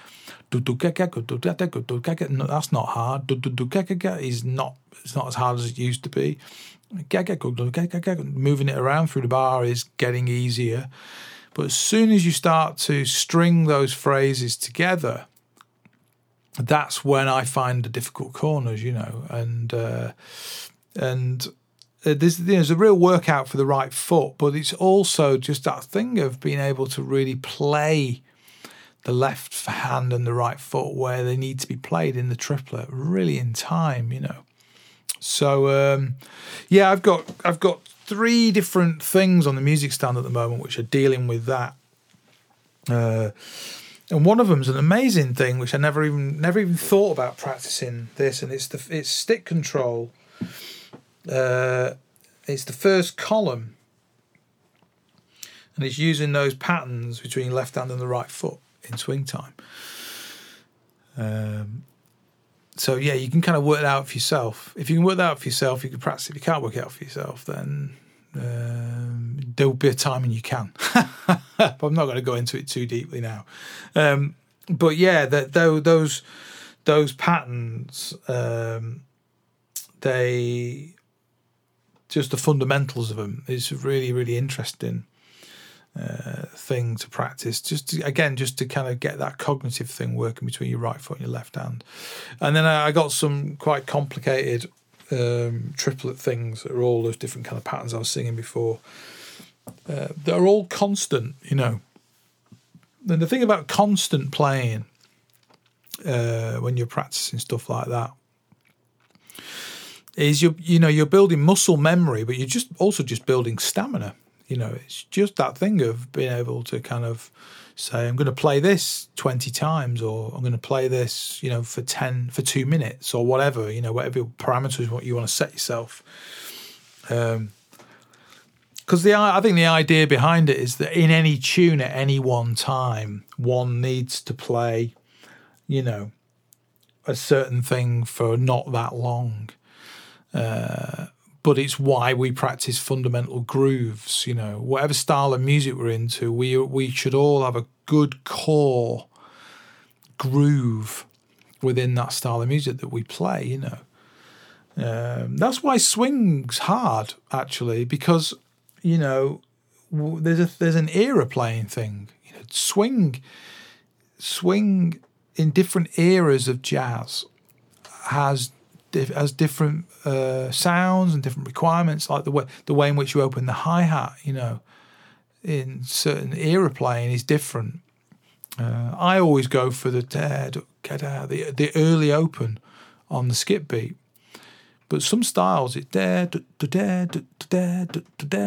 Gato that's not hard. Is not it's not as hard as it used to be moving it around through the bar is getting easier. But as soon as you start to string those phrases together, that's when I find the difficult corners, you know, and uh, and uh, there's, there's a real workout for the right foot, but it's also just that thing of being able to really play the left hand and the right foot where they need to be played in the triplet, really in time, you know. So um, yeah, I've got I've got three different things on the music stand at the moment which are dealing with that. Uh, and one of them is an amazing thing which I never even never even thought about practicing this, and it's the it's stick control. Uh, it's the first column, and it's using those patterns between left hand and the right foot in swing time. Um, so yeah, you can kind of work it out for yourself. If you can work that out for yourself, you can practice. If you can't work it out for yourself, then um, there'll be a time when you can. but I'm not going to go into it too deeply now. Um, but yeah, that those those patterns, um, they just the fundamentals of them is really really interesting uh, thing to practice. Just to, again, just to kind of get that cognitive thing working between your right foot and your left hand. And then I got some quite complicated um, triplet things that are all those different kind of patterns I was singing before. Uh, they're all constant, you know. And the thing about constant playing uh, when you're practicing stuff like that is you you know you're building muscle memory, but you're just also just building stamina you know, it's just that thing of being able to kind of say, I'm going to play this 20 times, or I'm going to play this, you know, for 10, for two minutes, or whatever, you know, whatever parameters what you want to set yourself. Um, because the I think the idea behind it is that in any tune at any one time, one needs to play, you know, a certain thing for not that long. Uh, but it's why we practice fundamental grooves. You know, whatever style of music we're into, we we should all have a good core groove within that style of music that we play. You know, um, that's why swing's hard actually because you know, there's a there's an era playing thing. You know, swing, swing in different eras of jazz has has different uh, sounds and different requirements, like the way the way in which you open the hi hat. You know, in certain era playing is different. Uh, I always go for the the the early open on the skip beat. But some styles, it there.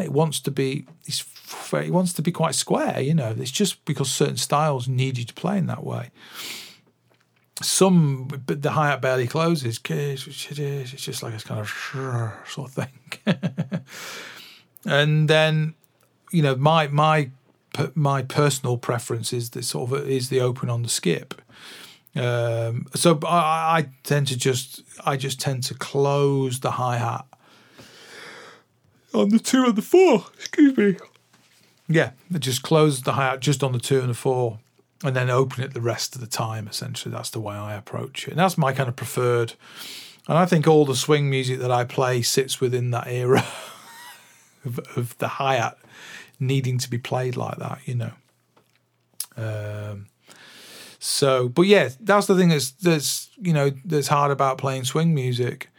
It wants to be, it wants to be quite square. You know, it's just because certain styles need you to play in that way. Some, but the hi hat barely closes. It's just like it's kind of sort of thing. and then, you know, my my my personal preference is the sort of is the open on the skip. Um, so I, I, tend to just I just tend to close the hi hat on the two and the four. Excuse me. Yeah, just close the hi hat just on the two and the four, and then open it the rest of the time. Essentially, that's the way I approach it, and that's my kind of preferred. And I think all the swing music that I play sits within that era of, of the hi hat needing to be played like that. You know. Um, so, but yeah, that's the thing that's that's you know that's hard about playing swing music.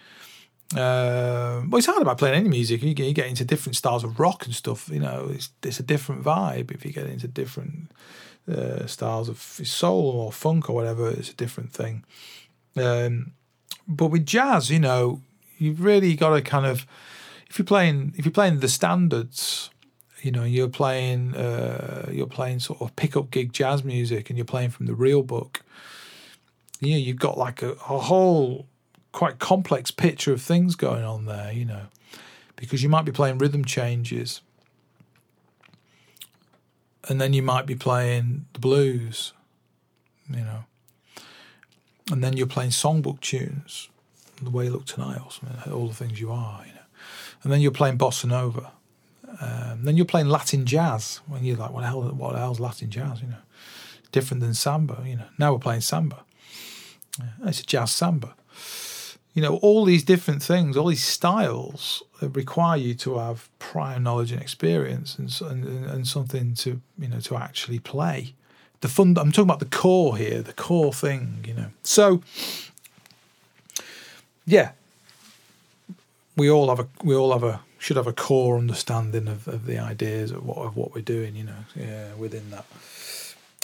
Uh, well, it's hard about playing any music. You get, you get into different styles of rock and stuff. You know, it's it's a different vibe. If you get into different uh, styles of soul or funk or whatever, it's a different thing. Um, but with jazz, you know, you've really got to kind of if you're playing if you're playing the standards you know you're playing uh, you're playing sort of pickup gig jazz music and you're playing from the real book you know you've got like a, a whole quite complex picture of things going on there you know because you might be playing rhythm changes and then you might be playing the blues you know and then you're playing songbook tunes the way you look tonight or something all the things you are you know and then you're playing bossa nova um, then you're playing Latin jazz when you're like, what the hell? What the hell's Latin jazz? You know, different than samba. You know, now we're playing samba. Yeah, it's a jazz samba. You know, all these different things, all these styles that require you to have prior knowledge and experience, and, and and something to you know to actually play. The fun. I'm talking about the core here, the core thing. You know, so yeah, we all have a we all have a should have a core understanding of, of the ideas of what of what we're doing, you know, yeah, within that.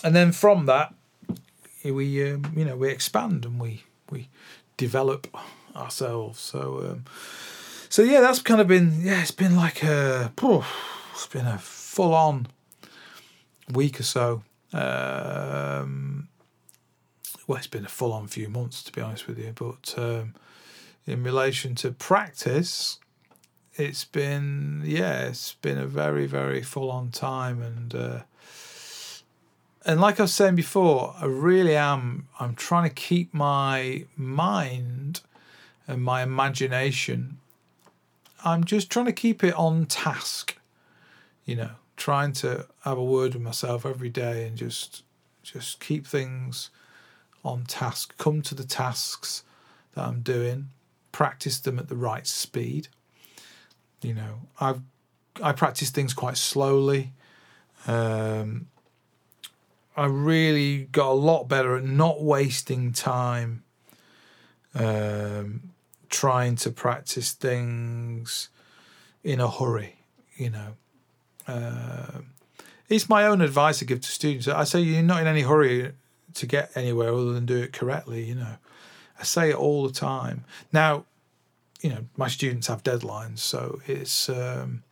And then from that, we um, you know we expand and we we develop ourselves. So um, so yeah, that's kind of been yeah, it's been like a it's been a full on week or so. Um, well, it's been a full on few months to be honest with you, but um, in relation to practice, it's been yeah, it's been a very very full on time, and uh, and like I was saying before, I really am. I'm trying to keep my mind and my imagination. I'm just trying to keep it on task, you know, trying to have a word with myself every day and just just keep things on task. Come to the tasks that I'm doing, practice them at the right speed you know, I've I practice things quite slowly. Um, I really got a lot better at not wasting time um, trying to practice things in a hurry. You know, uh, it's my own advice I give to students. I say you're not in any hurry to get anywhere other than do it correctly. You know, I say it all the time. Now, you know my students have deadlines, so it's um,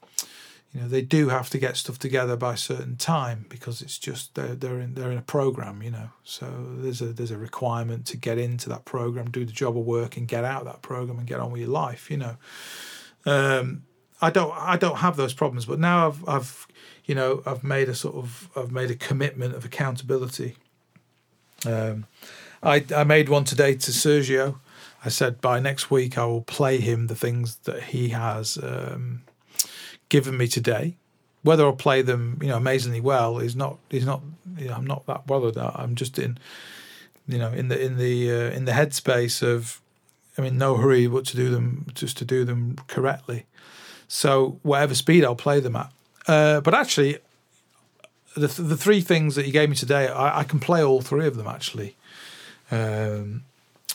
you know they do have to get stuff together by a certain time because it's just they're they're in they're in a program, you know. So there's a there's a requirement to get into that program, do the job of work, and get out of that program and get on with your life, you know. Um, I don't I don't have those problems, but now I've I've you know I've made a sort of I've made a commitment of accountability. Um, I I made one today to Sergio I said by next week I will play him the things that he has um, given me today. Whether I'll play them, you know, amazingly well is not is not. You know, I'm not that bothered. I'm just in, you know, in the in the uh, in the headspace of, I mean, no hurry, but to do them just to do them correctly. So whatever speed I'll play them at. Uh, but actually, the the three things that you gave me today, I, I can play all three of them actually. Um,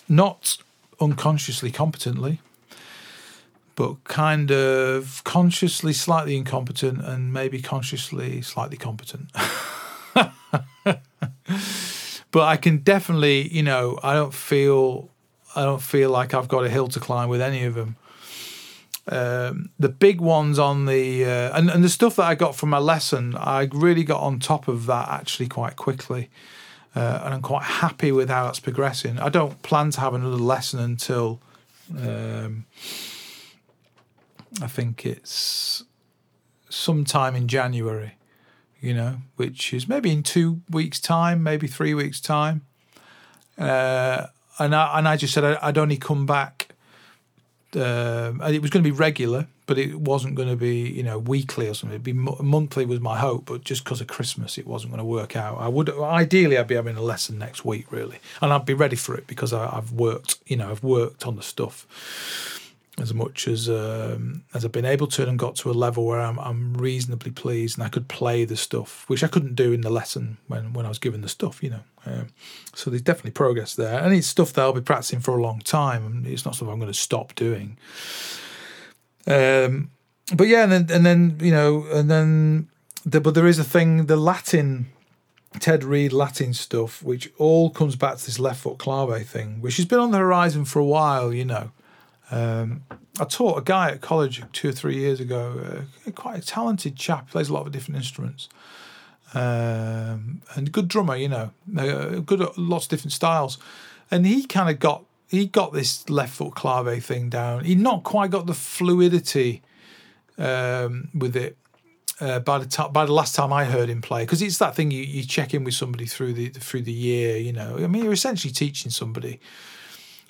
not unconsciously competently, but kind of consciously slightly incompetent and maybe consciously slightly competent. but I can definitely, you know, I don't feel I don't feel like I've got a hill to climb with any of them. Um, the big ones on the uh, and, and the stuff that I got from my lesson, I really got on top of that actually quite quickly, uh, and I'm quite happy with how that's progressing. I don't plan to have another lesson until um, I think it's sometime in January, you know, which is maybe in two weeks' time, maybe three weeks' time. Uh, and I and I just said I'd only come back. Uh, it was going to be regular, but it wasn't going to be you know weekly or something. It'd be monthly was my hope, but just because of Christmas, it wasn't going to work out. I would ideally I'd be having a lesson next week really, and I'd be ready for it because I, I've worked you know I've worked on the stuff as much as um, as I've been able to and got to a level where I'm, I'm reasonably pleased and I could play the stuff, which I couldn't do in the lesson when, when I was given the stuff, you know. Um, so there's definitely progress there, and it's stuff that I'll be practicing for a long time, and it's not stuff I'm going to stop doing. Um, but yeah, and then and then you know, and then the, but there is a thing, the Latin. Ted Reed Latin stuff, which all comes back to this left foot clave thing, which has been on the horizon for a while, you know. Um, I taught a guy at college two or three years ago, uh, quite a talented chap, plays a lot of different instruments, um, and good drummer, you know, uh, good lots of different styles, and he kind of got he got this left foot clave thing down. He not quite got the fluidity um, with it. Uh, by the time, by the last time I heard him play, because it's that thing you, you check in with somebody through the through the year, you know. I mean, you're essentially teaching somebody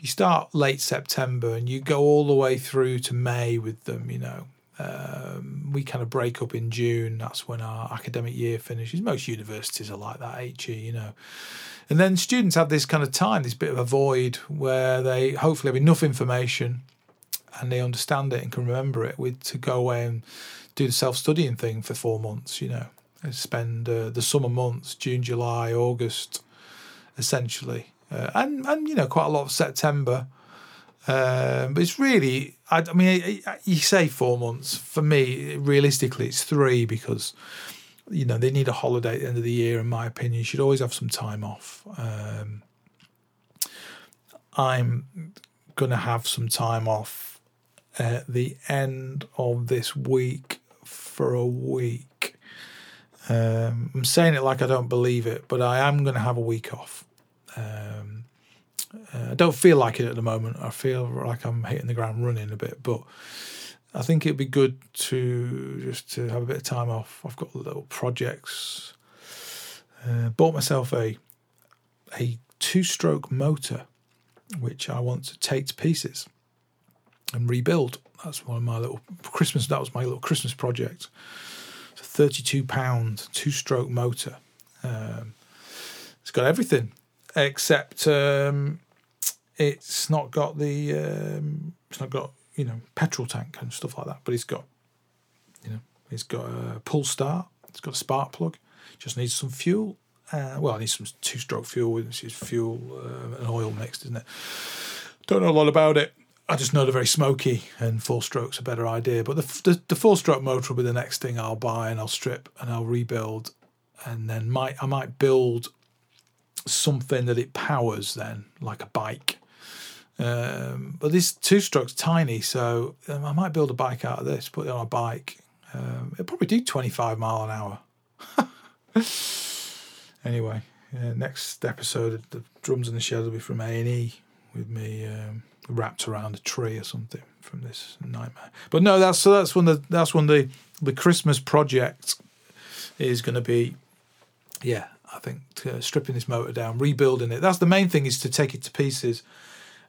you start late September and you go all the way through to May with them, you know. Um, we kind of break up in June. That's when our academic year finishes. Most universities are like that, HE, you know. And then students have this kind of time, this bit of a void where they hopefully have enough information and they understand it and can remember it with to go away and do the self-studying thing for four months, you know. And spend uh, the summer months, June, July, August, essentially, uh, and and you know quite a lot of September. Um, but it's really, I, I, mean, you say four months. For me, realistically, it's three because you know they need a holiday at the end of the year. In my opinion, you should always have some time off. Um, I'm going to have some time off at the end of this week for a week. Um, I'm saying it like I don't believe it, but I am going to have a week off. Um, uh, I don't feel like it at the moment. I feel like I'm hitting the ground running a bit, but I think it'd be good to just to have a bit of time off. I've got little projects. Uh, bought myself a a two-stroke motor, which I want to take to pieces and rebuild. That's one of my little Christmas. That was my little Christmas project. It's a thirty-two pound two-stroke motor. Um, it's got everything except um, it's not got the um, it's not got you know petrol tank and stuff like that. But it's got you know it's got a pull start. It's got a spark plug. Just needs some fuel. Uh, well, it needs some two-stroke fuel, which is fuel uh, and oil mixed, isn't it? Don't know a lot about it. I just know they're very smoky, and four strokes a better idea. But the, the, the four-stroke motor will be the next thing I'll buy, and I'll strip and I'll rebuild, and then might I might build something that it powers then, like a bike. Um, but this two stroke's tiny, so um, I might build a bike out of this, put it on a bike. Um, it'll probably do 25 mile an hour. anyway, uh, next episode, of the drums in the shed will be from A and E with me um, wrapped around a tree or something from this nightmare. But no, that's so that's when the that's when the the Christmas project is going to be. Yeah, I think uh, stripping this motor down, rebuilding it. That's the main thing is to take it to pieces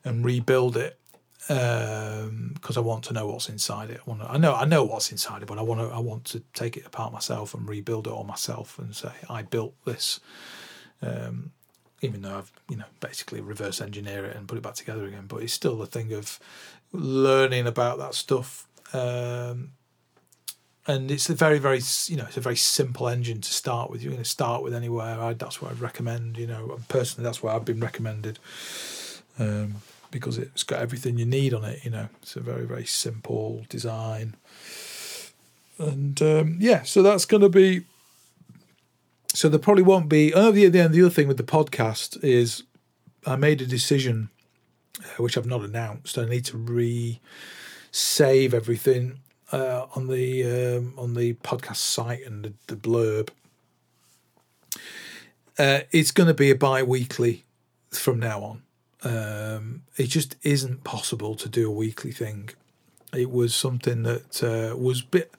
and rebuild it because um, I want to know what's inside it. I want to, I know I know what's inside it, but I want to I want to take it apart myself and rebuild it all myself and say I built this. Um, even though I've you know basically reverse engineer it and put it back together again, but it's still the thing of learning about that stuff. Um, and it's a very very you know it's a very simple engine to start with. You're going to start with anywhere. I, that's what I'd recommend. You know, personally, that's what I've been recommended. Um, because it's got everything you need on it. You know, it's a very very simple design, and um, yeah, so that's going to be. So there probably won't be. Oh, the the the other thing with the podcast is, I made a decision, uh, which I've not announced. I need to re save everything uh, on the um, on the podcast site and the, the blurb. Uh, it's going to be a bi-weekly from now on. Um, it just isn't possible to do a weekly thing. It was something that uh, was bit.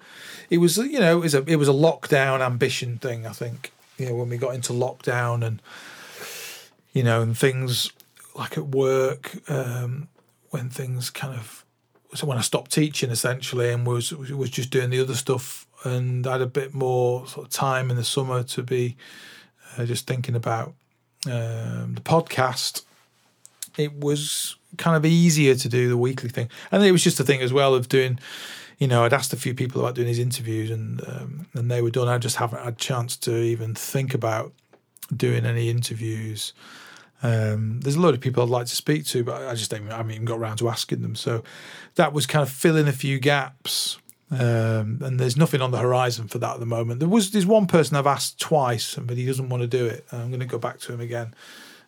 It was you know it was a it was a lockdown ambition thing. I think you know when we got into lockdown and you know and things like at work um, when things kind of so when I stopped teaching essentially and was was just doing the other stuff and I had a bit more sort of time in the summer to be uh, just thinking about um, the podcast it was kind of easier to do the weekly thing. And it was just a thing as well of doing, you know, I'd asked a few people about doing these interviews and um, and they were done. I just haven't had a chance to even think about doing any interviews. Um, there's a lot of people I'd like to speak to, but I just haven't, I haven't even got around to asking them. So that was kind of filling a few gaps. Um, and there's nothing on the horizon for that at the moment. There was there's one person I've asked twice, but he doesn't want to do it. I'm going to go back to him again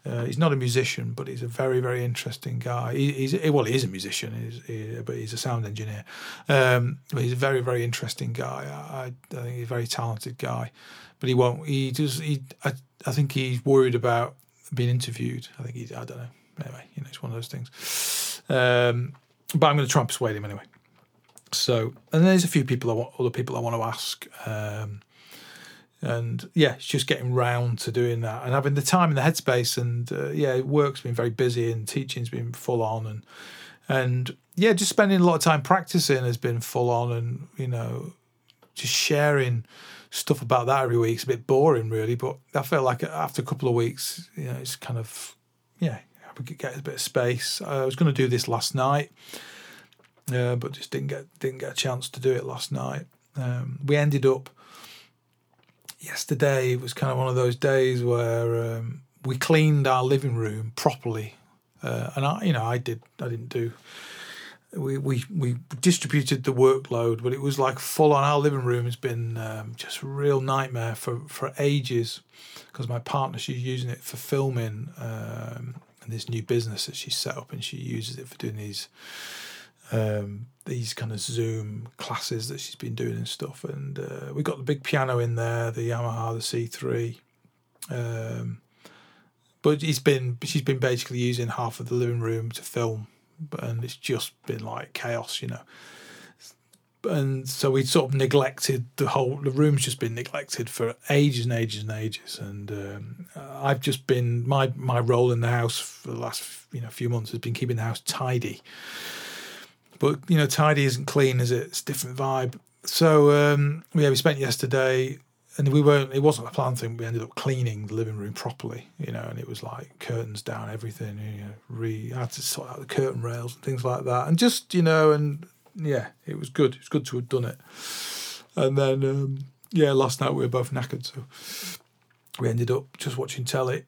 uh, he's not a musician, but he's a very, very interesting guy. He, he's well, he is a musician, he's, he, but he's a sound engineer. Um, but he's a very, very interesting guy. I, I, think he's a very talented guy, but he won't. He does. He, I, I think he's worried about being interviewed. I think he's. I don't know. Anyway, you know, it's one of those things. Um, but I'm going to try and persuade him anyway. So, and there's a few people I want, other people I want to ask. Um, and yeah, it's just getting round to doing that and having the time and the headspace. And uh, yeah, work's been very busy and teaching's been full on, and and yeah, just spending a lot of time practicing has been full on, and you know, just sharing stuff about that every week. It's a bit boring, really, but I felt like after a couple of weeks, you know, it's kind of yeah, we could get a bit of space. I was going to do this last night, uh, but just didn't get didn't get a chance to do it last night. Um, we ended up yesterday It was kind of one of those days where um, we cleaned our living room properly, uh, and I, you know, I did, I didn't do. We, we we distributed the workload, but it was like full on. Our living room has been um, just a real nightmare for, for ages because my partner she's using it for filming um, and this new business that she's set up, and she uses it for doing these um, these kind of Zoom classes that she's been doing and stuff. And uh, we got the big piano in there, the Yamaha, the C3. Um, but he's been she's been basically using half of the living room to film, and it's just been like chaos, you know. And so we sort of neglected the whole. The room's just been neglected for ages and ages and ages. And um, I've just been my my role in the house for the last you know few months has been keeping the house tidy but you know, tidy isn't clean, is it? It's a different vibe. So um, yeah, we spent yesterday, and we weren't. It wasn't a planned thing. We ended up cleaning the living room properly, you know, and it was like curtains down, everything. You know, re I had to sort out the curtain rails and things like that, and just you know, and yeah, it was good. It was good to have done it. And then um, yeah, last night we were both knackered, so we ended up just watching telly.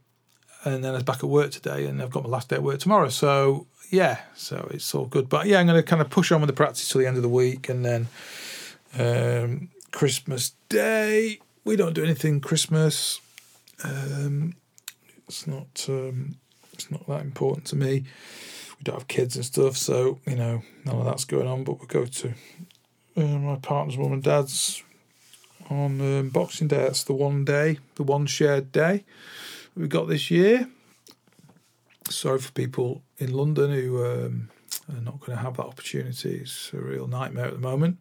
And then I was back at work today, and I've got my last day at work tomorrow. So yeah, so it's all good. But yeah, I'm going to kind of push on with the practice till the end of the week, and then um, Christmas Day we don't do anything Christmas. Um, it's not um, it's not that important to me. We don't have kids and stuff, so you know none of that's going on. But we'll go to uh, my partner's mum and dad's on um, Boxing Day. That's the one day, the one shared day we got this year sorry for people in London who um, are not going to have that opportunity. It's a real nightmare at the moment.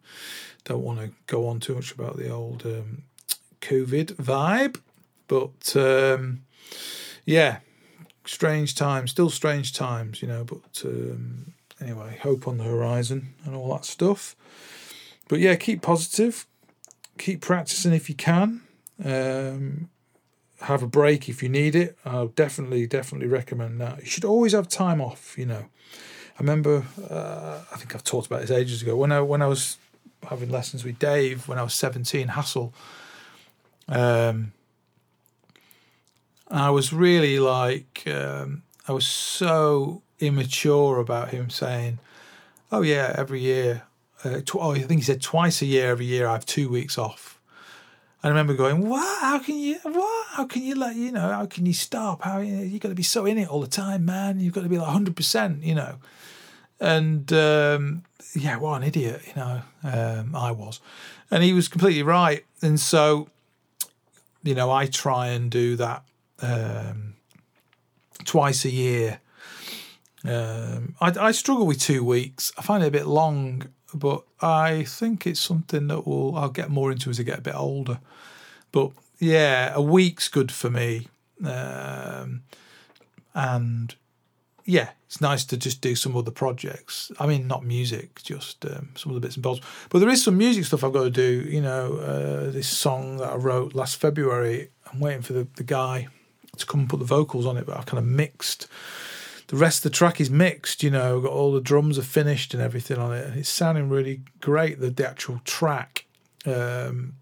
Don't want to go on too much about the old um, COVID vibe, but um, yeah, strange times, still strange times, you know. But um, anyway, hope on the horizon and all that stuff. But yeah, keep positive, keep practicing if you can. Um, have a break if you need it. I'll definitely, definitely recommend that. You should always have time off. You know, I remember. Uh, I think I've talked about this ages ago. When I when I was having lessons with Dave when I was 17, Hassel. Um, I was really like, um, I was so immature about him saying, "Oh yeah, every year." Uh, tw- oh, I think he said twice a year. Every year, I have two weeks off. I remember going, "What? How can you? What? How can you let you know? How can you stop? How you got to be so in it all the time, man? You've got to be like hundred percent, you know." And um, yeah, what an idiot, you know. Um, I was, and he was completely right. And so, you know, I try and do that um, twice a year. Um, I, I struggle with two weeks. I find it a bit long, but I think it's something that will I'll get more into as I get a bit older. But yeah, a week's good for me, um, and yeah, it's nice to just do some other projects. I mean, not music, just um, some of the bits and bobs. But there is some music stuff I've got to do. You know, uh, this song that I wrote last February. I'm waiting for the, the guy to come and put the vocals on it, but I've kind of mixed. The rest of the track is mixed, you know, got all the drums are finished and everything on it, it's sounding really great. The, the actual track, um,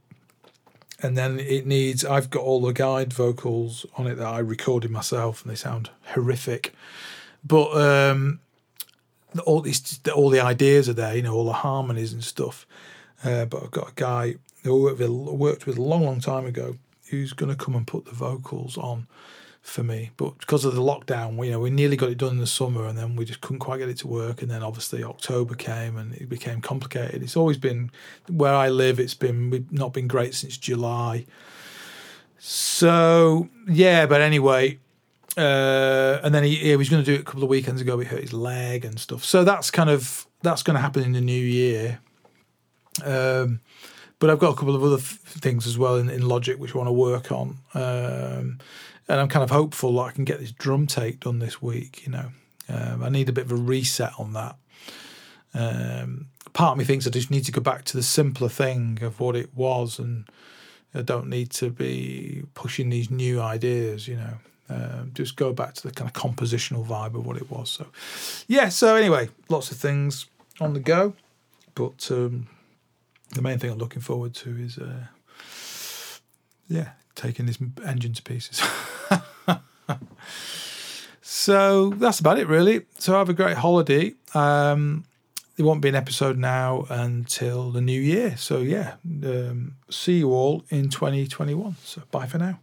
and then it needs. I've got all the guide vocals on it that I recorded myself, and they sound horrific. But um, all these, all the ideas are there, you know, all the harmonies and stuff. Uh, but I've got a guy who worked with, a long, long time ago who's going to come and put the vocals on for me. But because of the lockdown, you know, we nearly got it done in the summer, and then we just couldn't quite get it to work. And then obviously October came, and it became complicated. It's always been where I live. It's been not been great since July. So yeah, but anyway, uh, and then he, he was going to do it a couple of weekends ago. He hurt his leg and stuff. So that's kind of that's going to happen in the new year. Um, but I've got a couple of other th- things as well in, in Logic which I want to work on. Um, and I'm kind of hopeful that I can get this drum take done this week. You know, um, I need a bit of a reset on that. Um, part of me thinks I just need to go back to the simpler thing of what it was, and I don't need to be pushing these new ideas. You know, um, just go back to the kind of compositional vibe of what it was. So, yeah. So anyway, lots of things on the go, but um, the main thing I'm looking forward to is, uh, yeah, taking this engine to pieces. so that's about it, really. So have a great holiday. Um, there won't be an episode now until the new year. So yeah, um, see you all in 2021. So bye for now.